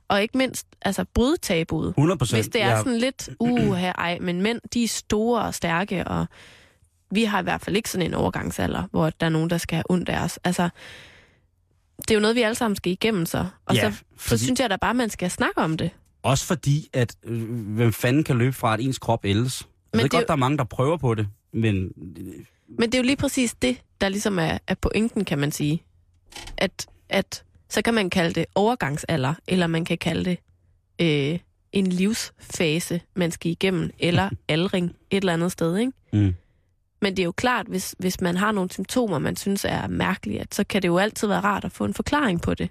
og ikke mindst altså bryde tabuet. 100 procent. Hvis det er sådan lidt, uh, her, ej, men mænd, de er store og stærke, og vi har i hvert fald ikke sådan en overgangsalder, hvor der er nogen, der skal have ondt af os. Altså, det er jo noget, vi alle sammen skal igennem så. Og Ja, så, så fordi- synes jeg da bare, man skal snakke om det. Også fordi, at øh, hvem fanden kan løbe fra, at ens krop ældes? Jeg Men ved det er godt, jo- der er mange, der prøver på det, men Men det er jo lige præcis det, der ligesom er, er pointen, kan man sige. At, at så kan man kalde det overgangsalder, eller man kan kalde det øh, en livsfase, man skal igennem, eller aldring et eller andet sted, ikke? Mm. Men det er jo klart, hvis, hvis man har nogle symptomer, man synes er mærkelige, at så kan det jo altid være rart at få en forklaring på det.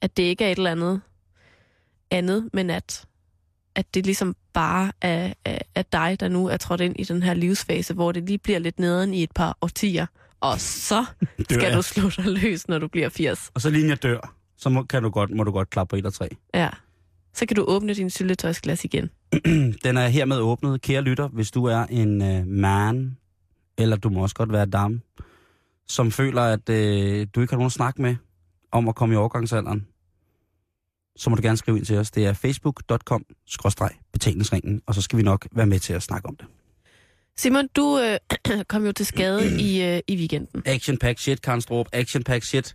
At det ikke er et eller andet andet, men at, at det ligesom bare er, er, er dig, der nu er trådt ind i den her livsfase, hvor det lige bliver lidt nederen i et par årtier. Og så skal jeg. du slå dig løs, når du bliver 80. Og så lige jeg dør, så må, kan du godt, må du godt klappe på et og tre. Ja. Så kan du åbne din syltetøjsglas igen. Den er hermed åbnet. Kære lytter, hvis du er en øh, man, eller du må også godt være dame, som føler, at øh, du ikke har nogen at snakke med om at komme i overgangsalderen, så må du gerne skrive ind til os. Det er facebook.com-betalingsringen, og så skal vi nok være med til at snakke om det. Simon, du øh, kom jo til skade i, øh, i weekenden. Action pack shit, Karen Strup. Action pack shit.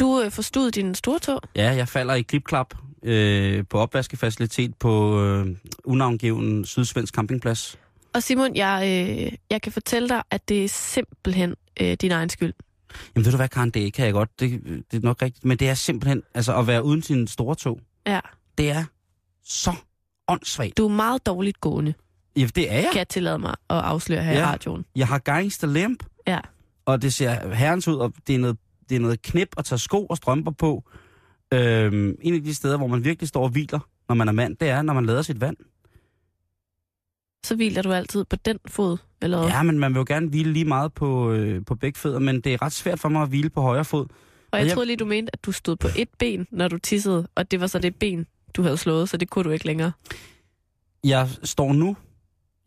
Du øh, forstod din store tog. Ja, jeg falder i klipklap øh, på opvaskefacilitet på øh, unavngiven Sydsvensk campingplads. Og Simon, jeg, øh, jeg kan fortælle dig, at det er simpelthen øh, din egen skyld. Jamen ved du hvad, Karen, det kan jeg godt. Det, det er nok rigtigt. Men det er simpelthen, altså at være uden sin store tog, Ja. det er så åndssvagt. Du er meget dårligt gående, Ja, det er jeg. kan jeg tillade mig at afsløre her ja. i radioen. Jeg har gangsterlemp, Ja. og det ser herrens ud, og det er noget, det er noget knip at tage sko og strømper på. Øhm, en af de steder, hvor man virkelig står og hviler, når man er mand, det er, når man lader sit vand. Så hviler du altid på den fod, eller? Ja, men man vil jo gerne hvile lige meget på, øh, på begge fødder, men det er ret svært for mig at hvile på højre fod. Og jeg jeg- troede lige, du mente, at du stod på et ben, når du tissede, og det var så det ben, du havde slået, så det kunne du ikke længere. Jeg står nu,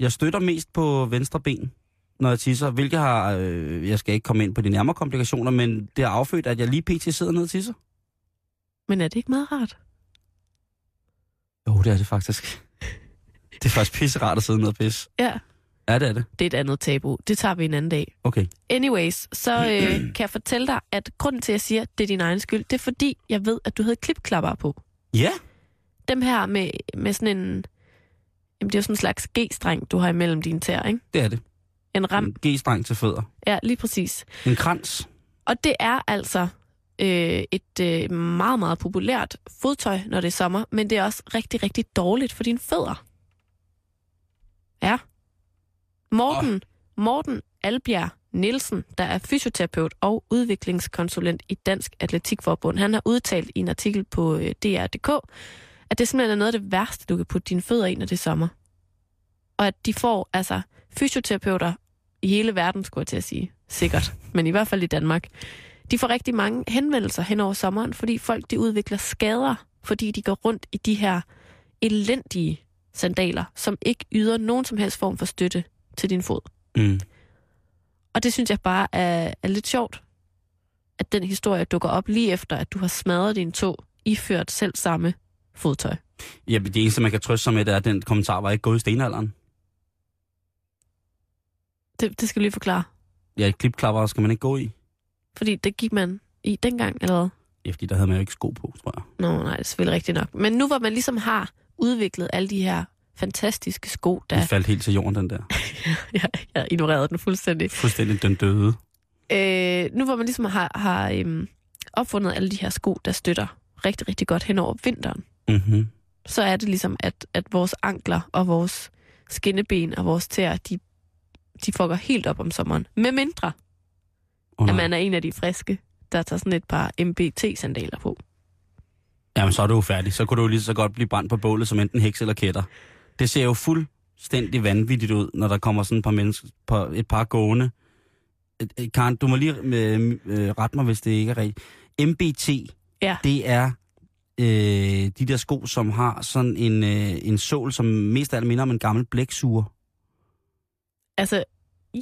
jeg støtter mest på venstre ben, når jeg tisser, hvilket har, øh, jeg skal ikke komme ind på de nærmere komplikationer, men det har affødt, at jeg lige pt. sidder ned og tisser. Men er det ikke meget rart? Jo, det er det faktisk. Det er faktisk pisserart at sidde ned og pisse. Ja, Ja, det er det. det er et andet tabu. Det tager vi en anden dag. Okay. Anyways, så øh, kan jeg fortælle dig, at grunden til, at jeg siger, at det er din egen skyld, det er fordi, jeg ved, at du havde klipklapper på. Ja, Dem her med, med sådan en... Jamen, det er jo sådan en slags G-streng, du har imellem dine tæer, ikke? det er det. En rem. En G-streng til fødder. Ja, lige præcis. En krans. Og det er altså øh, et øh, meget, meget populært fodtøj, når det er sommer, men det er også rigtig, rigtig dårligt for dine fødder. Ja. Morten, oh. Morten Albjerg Nielsen, der er fysioterapeut og udviklingskonsulent i Dansk Atletikforbund, han har udtalt i en artikel på øh, DR.dk, at det simpelthen er noget af det værste, du kan putte dine fødder i, når det er sommer. Og at de får altså fysioterapeuter i hele verden, skulle jeg til at sige, sikkert, men i hvert fald i Danmark, de får rigtig mange henvendelser hen over sommeren, fordi folk de udvikler skader, fordi de går rundt i de her elendige sandaler, som ikke yder nogen som helst form for støtte til din fod. Mm. Og det synes jeg bare er, er lidt sjovt, at den historie dukker op lige efter, at du har smadret din tog, iført selv samme fodtøj. Ja, det eneste, man kan trøste sig med, det er, at den kommentar var ikke gået i stenalderen. Det, det skal du lige forklare. Ja, klipklapper skal man ikke gå i. Fordi det gik man i dengang, eller hvad? Ja, fordi der havde man jo ikke sko på, tror jeg. Nå, nej, det er selvfølgelig rigtigt nok. Men nu hvor man ligesom har udviklet alle de her fantastiske sko, der... Den faldt helt til jorden, den der. jeg, jeg ignorerede den fuldstændig. Fuldstændig den døde. Øh, nu hvor man ligesom har, har øhm, opfundet alle de her sko, der støtter rigtig, rigtig godt hen over vinteren, Mm-hmm. så er det ligesom, at, at vores ankler og vores skinneben og vores tæer, de, de fucker helt op om sommeren. Med mindre, Oh, at man er en af de friske, der tager sådan et par MBT-sandaler på. Jamen, så er du jo færdig. Så kunne du jo lige så godt blive brændt på bålet som enten heks eller kætter. Det ser jo fuldstændig vanvittigt ud, når der kommer sådan et par mennesker, på et par gående. Karen, du må lige øh, øh, rette mig, hvis det ikke er rigtigt. MBT, Ja. det er øh, de der sko, som har sådan en, øh, en sål, som mest af alt minder om en gammel blæksuger. Altså,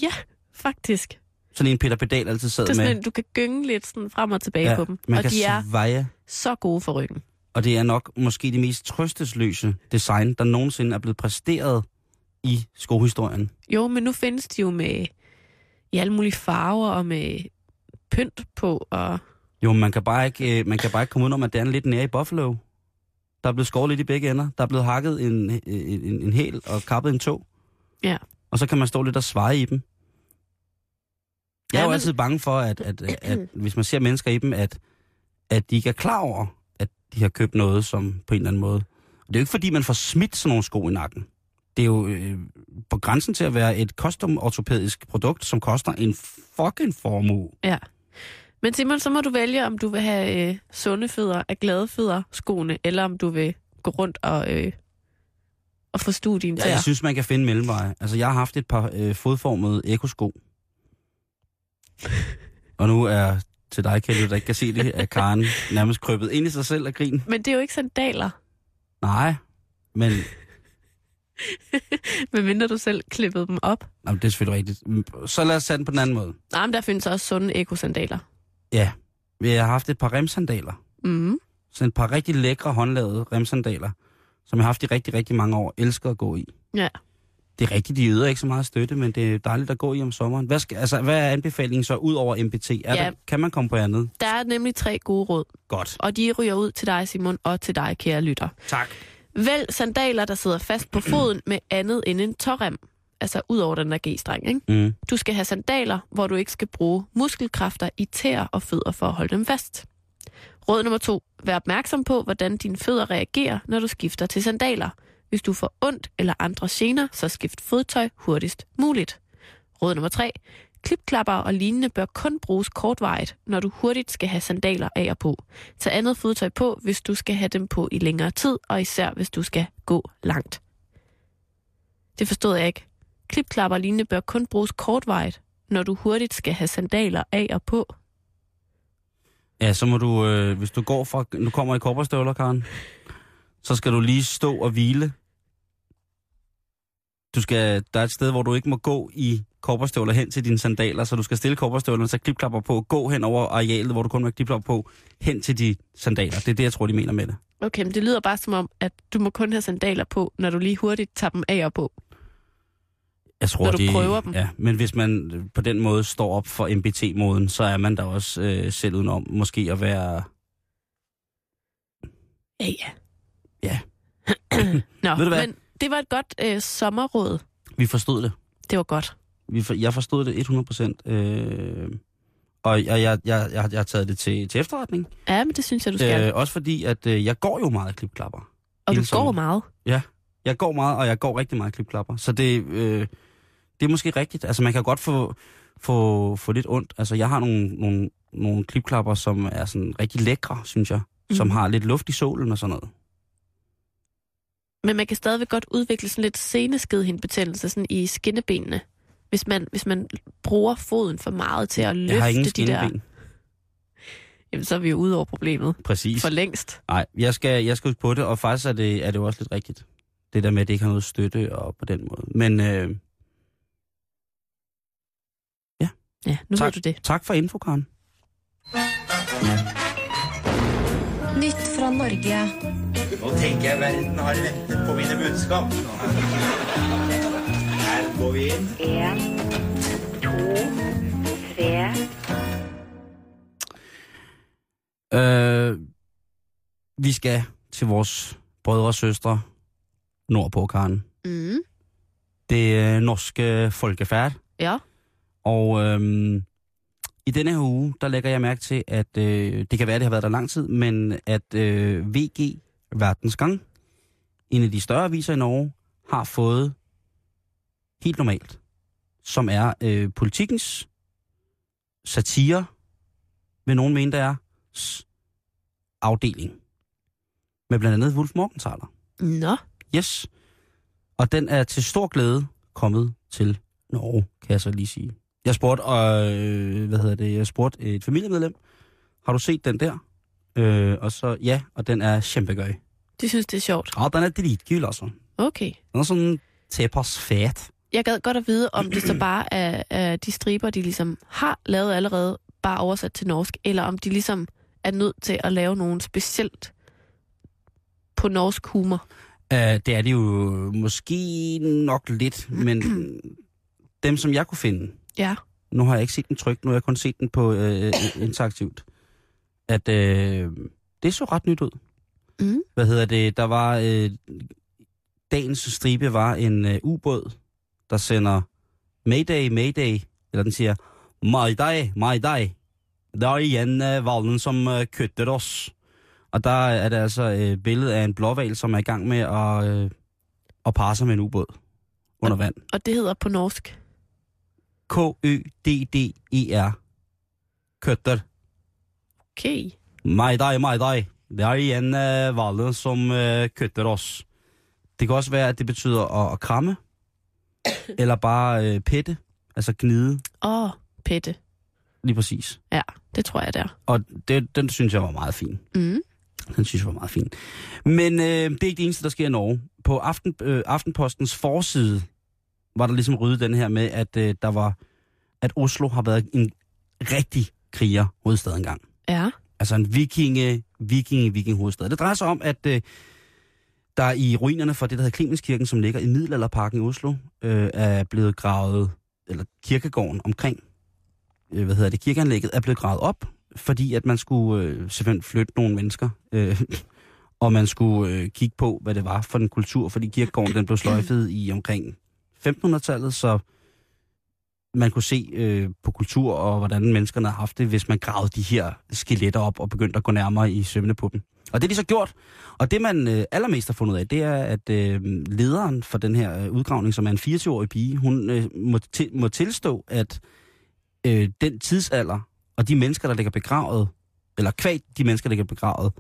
ja, faktisk. Sådan en Peter Pedal altid sad Det er sådan, med. en, du kan gynge lidt sådan frem og tilbage på dem. man Og kan de er sveje. så gode for ryggen. Og det er nok måske det mest trøstesløse design, der nogensinde er blevet præsteret i skohistorien. Jo, men nu findes de jo med i alle mulige farver og med pynt på. Og Jo, man kan bare ikke, øh, man kan bare ikke komme ud om, at det er lidt nære i Buffalo. Der er blevet skåret lidt i begge ender. Der er blevet hakket en, en, en, en hæl og kappet en tog. Ja. Og så kan man stå lidt og svare i dem. Jeg er Ja, jo men- altid bange for, at, at, at, at hvis man ser mennesker i dem, at, at de ikke er klar over, at de har købt noget, som på en eller anden måde. Det er jo ikke, fordi man får smidt sådan nogle sko i nakken. Det er jo øh, på grænsen til at være et custom-ortopædisk produkt, som koster en fucking formue. ja. Men Simon, så må du vælge, om du vil have øh, sunde fødder af glade fødder skoene, eller om du vil gå rundt og, øh, og få studien Ja, til jeg synes, man kan finde mellemveje. Altså, jeg har haft et par øh, fodformede ekosko. Og nu er til dig, Kjell, der ikke kan se det, er Karen nærmest krøbet ind i sig selv af grin. Men det er jo ikke sandaler, Nej, men medmindre du selv klippede dem op. jamen, det er selvfølgelig rigtigt. Så lad os tage den på den anden måde. Nej, men der findes også sunde ekosandaler. Ja, vi har haft et par remsandaler. Mm. Sådan et par rigtig lækre håndlavede remsandaler, som jeg har haft i rigtig, rigtig mange år. Elsker at gå i. Ja. Det er rigtigt, de yder ikke så meget støtte, men det er dejligt at gå i om sommeren. Hvad, skal, altså, hvad er anbefalingen så ud over MBT? Er Ja. der, kan man komme på andet? Der er nemlig tre gode råd, Godt. og de ryger ud til dig, Simon, og til dig, kære lytter. Tak. Vælg sandaler, der sidder fast på foden med andet end en tårrem. Altså ud over den der G-streng, ikke? Mm. Du skal have sandaler, hvor du ikke skal bruge muskelkræfter i tæer og fødder for at holde dem fast. Råd nummer to. Vær opmærksom på, hvordan dine fødder reagerer, når du skifter til sandaler. Hvis du får ondt eller andre gener, så skift fodtøj hurtigst muligt. Råd nummer tre. Klipklapper og lignende bør kun bruges kortvarigt, når du hurtigt skal have sandaler af og på. Tag andet fodtøj på, hvis du skal have dem på i længere tid, og især hvis du skal gå langt. Det forstod jeg ikke. Klipklapper og lignende bør kun bruges kortvarigt, når du hurtigt skal have sandaler af og på. Ja, så må du, øh, hvis du går fra, nu kommer i kopperstøvler, Karen, så skal du lige stå og hvile. Du skal, der er et sted, hvor du ikke må gå i kopperstøvler hen til dine sandaler, så du skal stille kopperstøvlerne, så klipklapper på, gå hen over arealet, hvor du kun må klipklapper på, hen til de sandaler. Det er det, jeg tror, de mener med det. Okay, men det lyder bare som om, at du må kun have sandaler på, når du lige hurtigt tager dem af og på. Jeg tror, Når du det, prøver dem. Ja, men hvis man på den måde står op for MBT-moden, så er man da også øh, selv udenom måske at være... Ja, ja. Ja. Nå, Ved du hvad? men det var et godt øh, sommerråd. Vi forstod det. Det var godt. Vi for, jeg forstod det 100%. Øh, og jeg, jeg, jeg, jeg, jeg har taget det til, til efterretning. Ja, men det synes jeg, du skal. Øh, også fordi, at øh, jeg går jo meget klipklapper. og du går sommeren. meget. Jeg går meget, og jeg går rigtig meget klipklapper. Så det, øh, det er måske rigtigt. Altså, man kan godt få, få, få lidt ondt. Altså, jeg har nogle, nogle, nogle klipklapper, som er sådan rigtig lækre, synes jeg. Mm. Som Mhm. har lidt luft i solen og sådan noget. Men man kan stadigvæk godt udvikle sådan lidt seneskedhindbetændelse sådan i skinnebenene. Hvis man, hvis man bruger foden for meget til at løfte jeg har ingen de der... Jamen, så er vi jo ude over problemet. Præcis. For længst. Nej, jeg skal, jeg skal på det, og faktisk er det, er det jo også lidt rigtigt. det der med, at det ikke har noget støtte og på den måde. Men øh, Ja, nu Tak. ved du det. tak for info, Karen. Nytt fra Norge. Nå tenker jeg verden har ventet på mine budskap. Her går vi inn. En, to, tre. Øh, vi skal til vores brødre og søstre nordpå, Karen. Mm. Det norske folkefærd. Ja. Og øhm, i denne her uge, der lægger jeg mærke til, at øh, det kan være, at det har været der lang tid, men at øh, VG Verdensgang, en af de større aviser i Norge, har fået helt normalt, som er øh, politikens satire, vil nogen mene, der er, afdeling. Med blandt andet Wolf Morgenthaler. Nå. Yes. Og den er til stor glæde kommet til Norge, kan jeg så lige sige. Jeg spurgte, øh, hvad hedder det, jeg spurgte et familiemedlem, har du set den der? Øh, og så, ja, og den er kæmpegøj. De synes, det er sjovt. Ja, den er dritkul, altså. Okay. Den er sådan tilpas fet. Jeg gad godt at vide, om det så bare er, er de striber, de ligesom har lavet allerede, bare oversat til norsk, eller om de ligesom er nødt til at lave nogen specielt på norsk humor. Uh, det er det jo måske nok lidt, men dem, som jeg kunne finde, Ja. nu har jeg ikke set den trygt, nu har jeg kun set den på øh, interaktivt, at øh, det så ret nyt ud. Mm. Hvad hedder det? Der var, øh, dagens stribe var en øh, ubåd, der sender Mayday, Mayday, eller den siger, Mayday, Mayday. Der er igen øh, valen, som øh, køtter os. Og der er det altså øh, billedet af en blåval, som er i gang med at, øh, at parre sig med en ubåd under vand. Og det hedder på norsk. K-Ø-D-D-E-R. Køtter. Okay. Mayday, Mayday. Det er igen øh, valen, som øh, køtter os. Det kan også være, at det betyder at, at kramme, eller bare øh, pette, altså gnide, Åh, oh, Pette. lige præcis. Ja, det tror jeg, det er. Og det, den synes jeg var meget fin. Mm. Den synes jeg var meget fin. Men øh, det er ikke det eneste, der sker i Norge. På Aften, øh, Aftenpostens forside var der ligesom ryddet den her med, at øh, der var, at Oslo har været en rigtig kriger hovedstad engang. Ja. Altså en vikinge, vikinge, viking hovedstad. Det drejer sig om, at øh, der i ruinerne for det, der hedder Klemenskirken, som ligger i Middelalderparken i Oslo, øh, er blevet gravet, eller kirkegården omkring, øh, hvad hedder det, kirkeanlægget, er blevet gravet op, fordi at man skulle øh, simpelthen flytte nogle mennesker, øh, og man skulle øh, kigge på, hvad det var for en kultur, fordi kirkegården den blev sløjfet i omkring 1500-tallet, så man kunne se øh, på kultur og hvordan menneskerne har haft det, hvis man gravede de her skeletter op og begyndte at gå nærmere i sømne på dem. Og det er de så gjort. Og det man øh, allermest har fundet ud af, det er, at øh, lederen for den her øh, udgravning, som er en 24-årig pige, hun øh, må, til, må tilstå, at øh, den tidsalder og de mennesker, der ligger begravet, eller kvad de mennesker, der ligger begravet,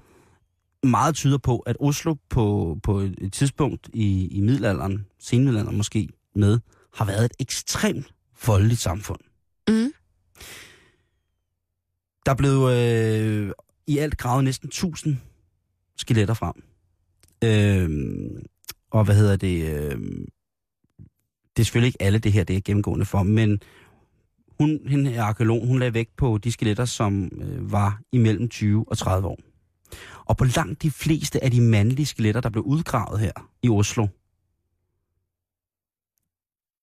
meget tyder på, at Oslo på, på et tidspunkt i, i middelalderen, senmiddelalderen måske med, har været et ekstremt voldeligt samfund. Mm. Der blev øh, i alt gravet næsten 1000 skeletter frem. Øh, og hvad hedder det? Øh, det er selvfølgelig ikke alle det her, det er gennemgående for, men hun, hende er arkeolog, hun lagde vægt på de skeletter, som øh, var imellem 20 og 30 år. Og på langt de fleste af de mandlige skeletter, der blev udgravet her i Oslo,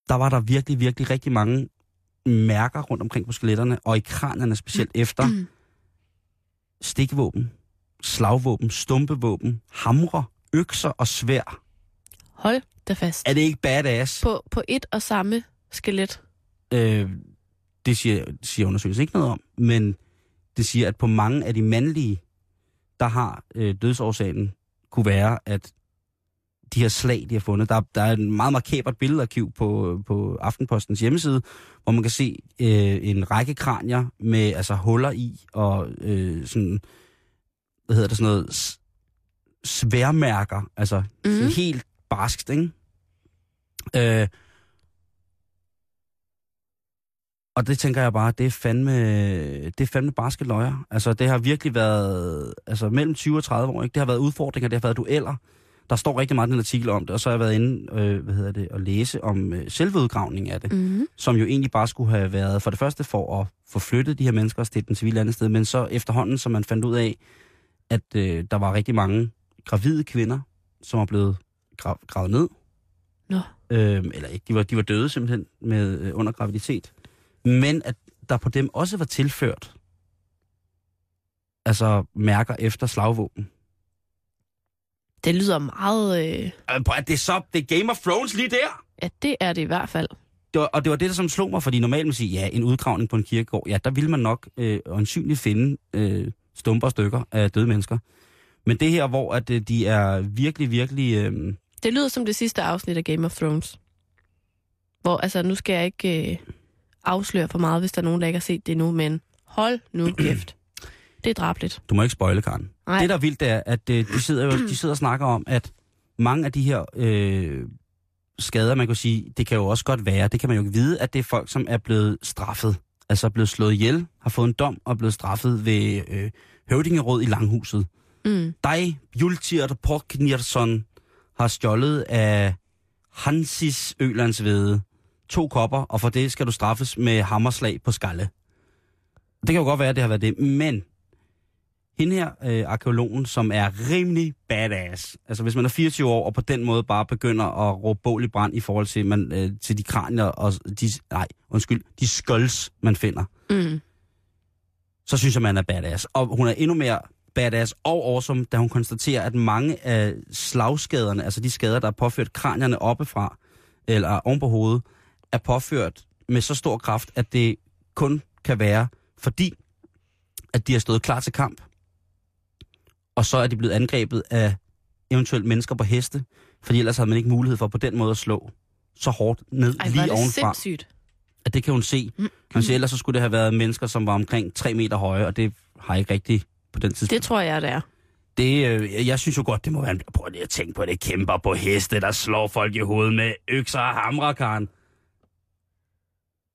der var der virkelig, virkelig rigtig mange mærker rundt omkring på skeletterne, og i kranerne specielt efter Mm. stikvåben, slagvåben, stumpevåben, hamre, økser og svær. Hold da fast. Er det ikke badass? På, på et og samme skelet. Øh, det siger, siger undersøgelsen ikke noget om, men det siger, at på mange af de mandlige, der har øh, dødsårsagen kunne være, at de her slag, de har fundet, der, der er et meget markabert billedarkiv på, på Aftenpostens hjemmeside, hvor man kan se øh, en række kranier med altså huller i, og øh, sådan, hvad hedder det, sådan noget, sværmærker, altså mm. Mhm. helt barskt, ikke? Øh, og det tænker jeg bare, det er fandme, det er fandme barske løjer. Altså, det har virkelig været, altså mellem 20 og 30 år, ikke? Det har været udfordringer, det har været dueller. Der står rigtig meget i den artikel om det, og så har jeg været inde øh, hvad hedder det, at læse om øh, selve udgravningen af det, Mm-hmm. som jo egentlig bare skulle have været for det første for at få flyttet de her mennesker og stedt den civile andet sted, men så efterhånden, så man fandt ud af, at øh, der var rigtig mange gravide kvinder, som var blevet gra- gravet ned. Nå. Øh, eller ikke, de var, de var døde simpelthen med, øh, under graviditet. Men at der på dem også var tilført altså mærker efter slagvåben. Det lyder meget... Øh... Prøv Det er, så, det er Game of Thrones lige der! Ja, det er det i hvert fald. Det var, og det var det, der som slog mig, fordi normalt man siger, ja, en udgravning på en kirkegård, ja, der ville man nok øh, øjensynligt finde øh, stumper og stykker af døde mennesker. Men det her, hvor at, øh, de er virkelig, virkelig... Øh, Det lyder som det sidste afsnit af Game of Thrones. Hvor, altså, nu skal jeg ikke øh, afsløre for meget, hvis der er nogen, der ikke har set det endnu, men hold nu kæft. Det er drabligt. du må ikke spoile, Karen. Nej. Det, der er vildt, er, at øh, de, sidder jo, de sidder og snakker om, at mange af de her øh, skader, man kan sige, det kan jo også godt være, det kan man jo ikke vide, at det er folk, som er blevet straffet. Altså blevet slået ihjel, har fået en dom og blevet straffet ved øh, høvdingeråd i Langhuset. Mm. dig, Jultirt Porknirson, har stjålet af Hansis Ølandsvede to kopper, og for det skal du straffes med hammerslag på skalle. Det kan jo godt være, at det har været det, men hende her, øh, arkeologen, som er rimelig badass, altså hvis man er 24 år, og på den måde bare begynder at råbe bål i brand i forhold til, man, øh, til de kranier og de, nej, undskyld, de skulls, man finder, Mm. så synes jeg, man er badass. Og hun er endnu mere badass og awesome, da hun konstaterer, at mange af slagskaderne, altså de skader, der er påført kranierne oppefra, eller oven på hovedet, er påført med så stor kraft, at det kun kan være, fordi at de har stået klar til kamp, og så er de blevet angrebet af eventuelt mennesker på heste, fordi ellers havde man ikke mulighed for på den måde at slå så hårdt ned Ej, lige det ovenfra sindssygt. at det kan hun se. Man siger, ellers så skulle det have været mennesker, som var omkring 3 meter høje, og det har ikke rigtigt på den tidspunkt. Det tror jeg, det er. Det, øh, jeg synes jo godt, det må være... en- Prøv lige at tænke på det. Kæmper på heste, der slår folk i hovedet med økser og hamre, Karen.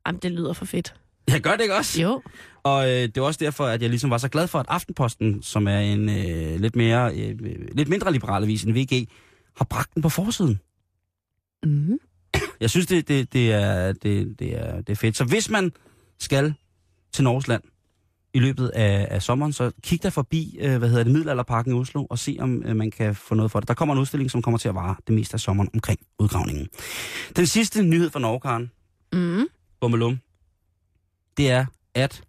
Jamen, det lyder for fedt. Jeg gør det ikke også? Jo. Og øh, det er også derfor, at jeg ligesom var så glad for, at Aftenposten, som er en øh, lidt, mere, øh, lidt mindre liberal avis end VG, har bragt den på forsiden. Mm. Jeg synes, det, det, det, er, det, det, er, det er fedt. Så hvis man skal til Norgesland i løbet af, af sommeren, så kig der forbi, øh, hvad hedder det, Middelalderparken i Oslo, og se, om øh, man kan få noget for det. Der kommer en udstilling, som kommer til at vare det meste af sommeren omkring udgravningen. Den sidste nyhed fra Norge, Karen, Mm. Bummelum, det er, at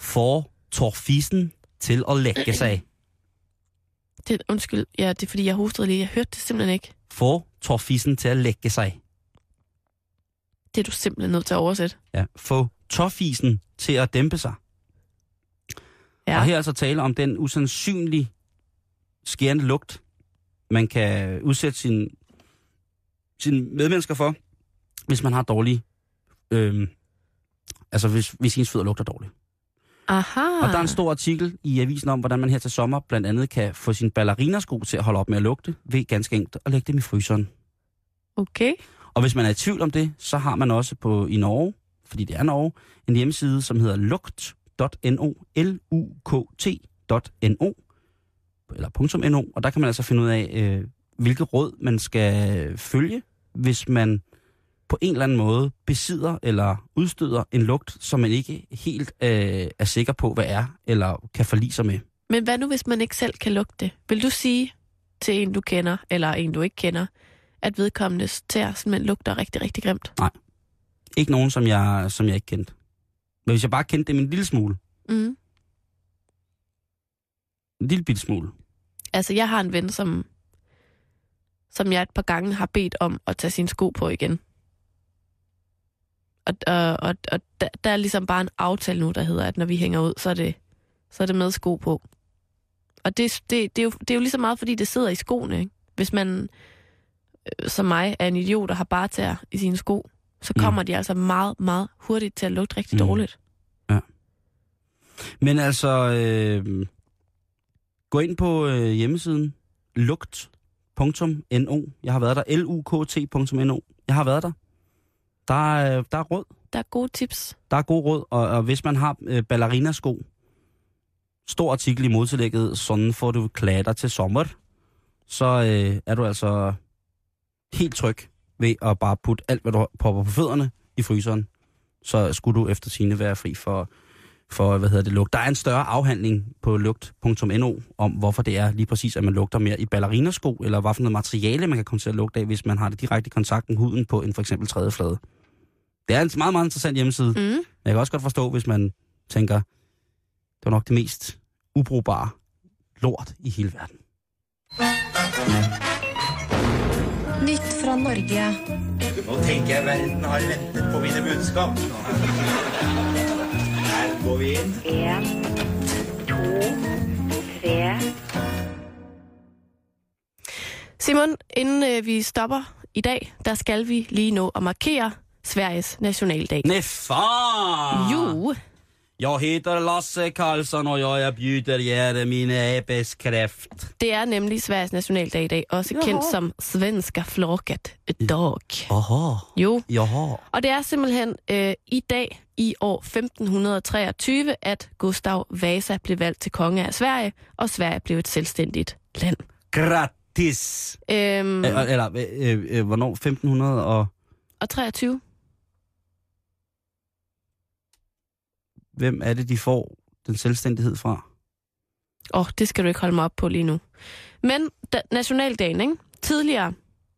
få Torfisen til at lægge sig. Det, undskyld, ja, det er fordi, jeg hostede lige. Jeg hørte det simpelthen ikke. Få Torfisen til at lægge sig. Det er du simpelthen nødt til at oversætte. Ja, få Torfisen til at dæmpe sig. Ja. Og her er altså tale om den usandsynlig skærende lugt, man kan udsætte sin, sine medmennesker for, hvis man har dårlig... Øhm, altså, hvis, hvis ens fødder lugter dårligt. Aha. Og der er en stor artikel i avisen om, hvordan man her til sommer blandt andet kan få sine ballerinasko til at holde op med at lugte, ved ganske enkelt at lægge dem i fryseren. Okay. Og hvis man er i tvivl om det, så har man også på i Norge, fordi det er Norge, en hjemmeside, som hedder lugt.no, l u k t.no, eller .no, og der kan man altså finde ud af, øh, hvilke råd man skal følge, hvis man på en eller anden måde besidder eller udstøder en lugt, som man ikke helt øh, er sikker på, hvad er, eller kan forlige sig med. Men hvad nu, hvis man ikke selv kan lugte det? Vil du sige til en, du kender, eller en, du ikke kender, at vedkommende tær simpelthen lugter rigtig, rigtig grimt? Ikke nogen, som jeg, som jeg ikke kendte. Men hvis jeg bare kendte dem en lille smule, Mm. en lille bitte smule, Altså, jeg har en ven, som, som jeg et par gange har bedt om at tage sine sko på igen. Og, og, og, og der, der er ligesom bare en aftale nu, der hedder, at når vi hænger ud, så er det, så er det med sko på. Og det, det, det, er jo, det er jo lige så meget, fordi det sidder i skoene. Ikke? Hvis man, øh, som mig, er en idiot, der har bare tær i sine sko, så Mm. kommer de altså meget, meget hurtigt til at lugte rigtig Mm. dårligt. Men altså, øh, gå ind på øh, hjemmesiden lugt.no. Jeg har været der. lukt.no. Jeg har været der. Der er, der er råd. Der er gode tips. Der er god råd. Og, og hvis man har øh, ballerinasko, stor artikel i modtillægget, sådan får du klatter til sommer, så øh, er du altså helt tryg ved at bare putte alt, hvad du popper på fødderne i fryseren. Så skulle du efter sine være fri for, for hvad hedder det, lugt. Der er en større afhandling på lugt.no om, hvorfor det er lige præcis, at man lugter mere i ballerinasko, eller hvad for noget materiale, man kan komme til at lugte af, hvis man har det direkte i kontakt med huden på en for eksempel tredje flade. Det er en meget, meget interessant hjemmeside. Mm. Jeg kan også godt forstå, hvis man tænker, det var nok det mest ubrugbare lort i hele verden. Nytt fra Norge. Nå tenker jeg verden har ventet på mine budskap. Her går vi inn. En, to, tre. Simon, inden øh, vi stopper i dag, der skal vi lige nå at markere Sveriges nationaldag. Nej, fan! Jo, Jeg heter Lasse Karlsson, og jeg bjuder jer mine æbeskræft. det er nemlig Sveriges nationaldag i dag, også kendt som Svenska flaket dag. Aha. Jo, Jaha. og det er simpelthen øh, i dag i år 1523, at Gustav Vasa blev valgt til konge af Sverige, og Sverige blev et selvstændigt land. Gratis. Øhm, Øh, eller, øh, øh, øh, hvornår? 1500 og... og 23? Hvem er det, de får den selvstændighed fra? Åh, oh, det skal du ikke holde mig op på lige nu. Men da, nationaldagen, ikke? Tidligere,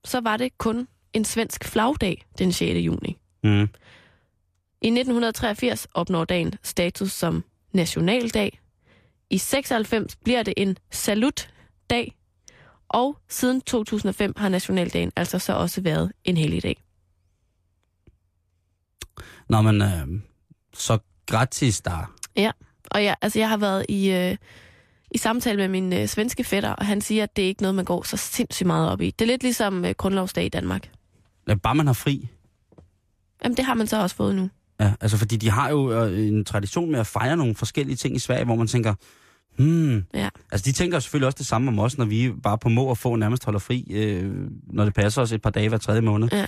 så var det kun en svensk flagdag den 6. juni. Mm. I 1983 opnår dagen status som nationaldag. I 96 bliver det en salutdag. Og siden 2005 har nationaldagen altså så også været en helligdag. Nå, men øh, så gratis der. Og ja, altså jeg har været i, øh, i samtale med min øh, svenske fætter, og han siger, at det er ikke noget, man går så sindssygt meget op i. Det er lidt ligesom øh, grundlovsdag i Danmark. Ja, bare man har fri. Jamen, det har man så også fået nu. Ja, altså fordi de har jo øh, en tradition med at fejre nogle forskellige ting i Sverige, hvor man tænker, hmm, Ja. altså de tænker selvfølgelig også det samme om os, når vi bare på må og få nærmest holder fri, øh, når det passer os et par dage hver tredje måned. Ja.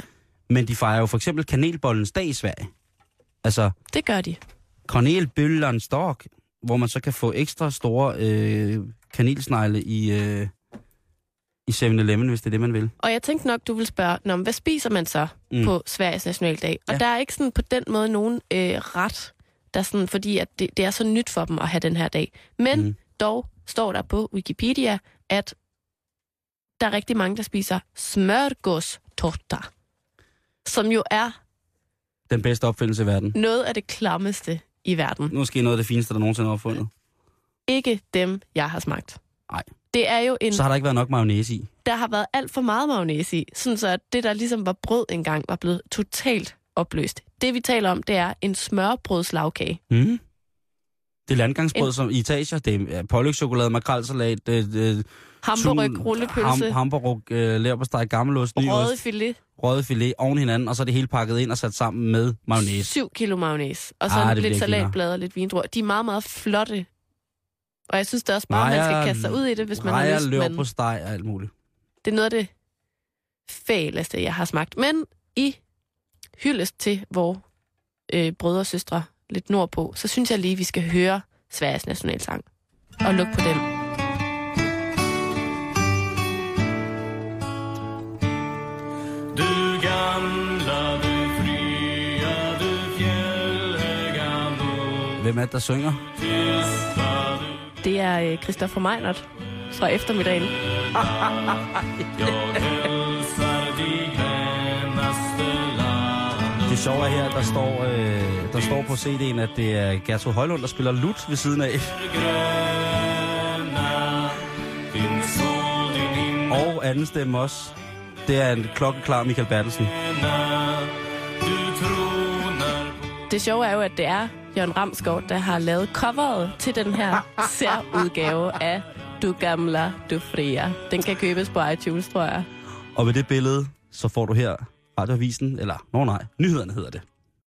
Men de fejrer jo for eksempel kanelbollens dag i Sverige. Altså Det gør de. Kanelbøllerens dag, hvor man så kan få ekstra store øh, kanelsnegle i, øh, i 7-Eleven, hvis det er det, man vil. Og jeg tænkte nok, du vil spørge, Nå, hvad spiser man så Mm. på Sveriges nationaldag? Og Ja. der er ikke sådan på den måde nogen øh, ret, der sådan, fordi at det, det er så nyt for dem at have den her dag. Men Mm. dog står der på Wikipedia, at der er rigtig mange, der spiser smørgåstårta, som jo er Den bedste opfindelse i verden. noget af det klammeste i verden. Måske noget af det fineste, der nogensinde er opfundet. Ikke dem, jeg har smagt. Nej. Det er jo en Så har der ikke været nok mayonnaise i. der har været alt for meget mayonnaise i, sådan så at det, der ligesom var brød engang, var blevet totalt opløst. Det, vi taler om, det er en smørbrødslagkage. Mm. Det er landgangsbrød En- som i etager. Det er pålægtschokolade, makrelsalat, det, det, Hamburg, rullepølse, ham, hamburg, øh, leverpostej, gammelost, ny røget ost, filet, røget filet oven hinanden, og så er det hele pakket ind og sat sammen med mayonnaise. 7 kilo mayonnaise, og så Ah, det lidt salatblad og lidt vindruer. De er meget, meget flotte. Og jeg synes da også bare, man skal kaste sig ud i det, hvis man har rejer, lyst. løber Men på steg og alt muligt. det er noget af det fæleste, jeg har smagt. Men i hyldest til vores øh, brødre og søstre lidt nordpå, så synes jeg lige, vi skal høre Sveriges nationalsang. Og lukke på den. Du gamla, du fria, du fjällhöga nord Hvem er det, der synger? Det er øh, Christoffer Meinert fra eftermiddagen. jag Det sjove er her, der står, øh, der står på CD'en, at det er Gertrud Højlund, der spiller lut ved siden af. Og anden stemme også. Det er en klokkeklar Michael Bertelsen. Det sjove er jo, at det er Jørgen Ramskov, der har lavet coveret til den her særudgave af Du Gamla, Du Fria. Den kan købes på iTunes, tror jeg. Og med det billede, så får du her radioavisen, eller, nå nej, nyhederne hedder det.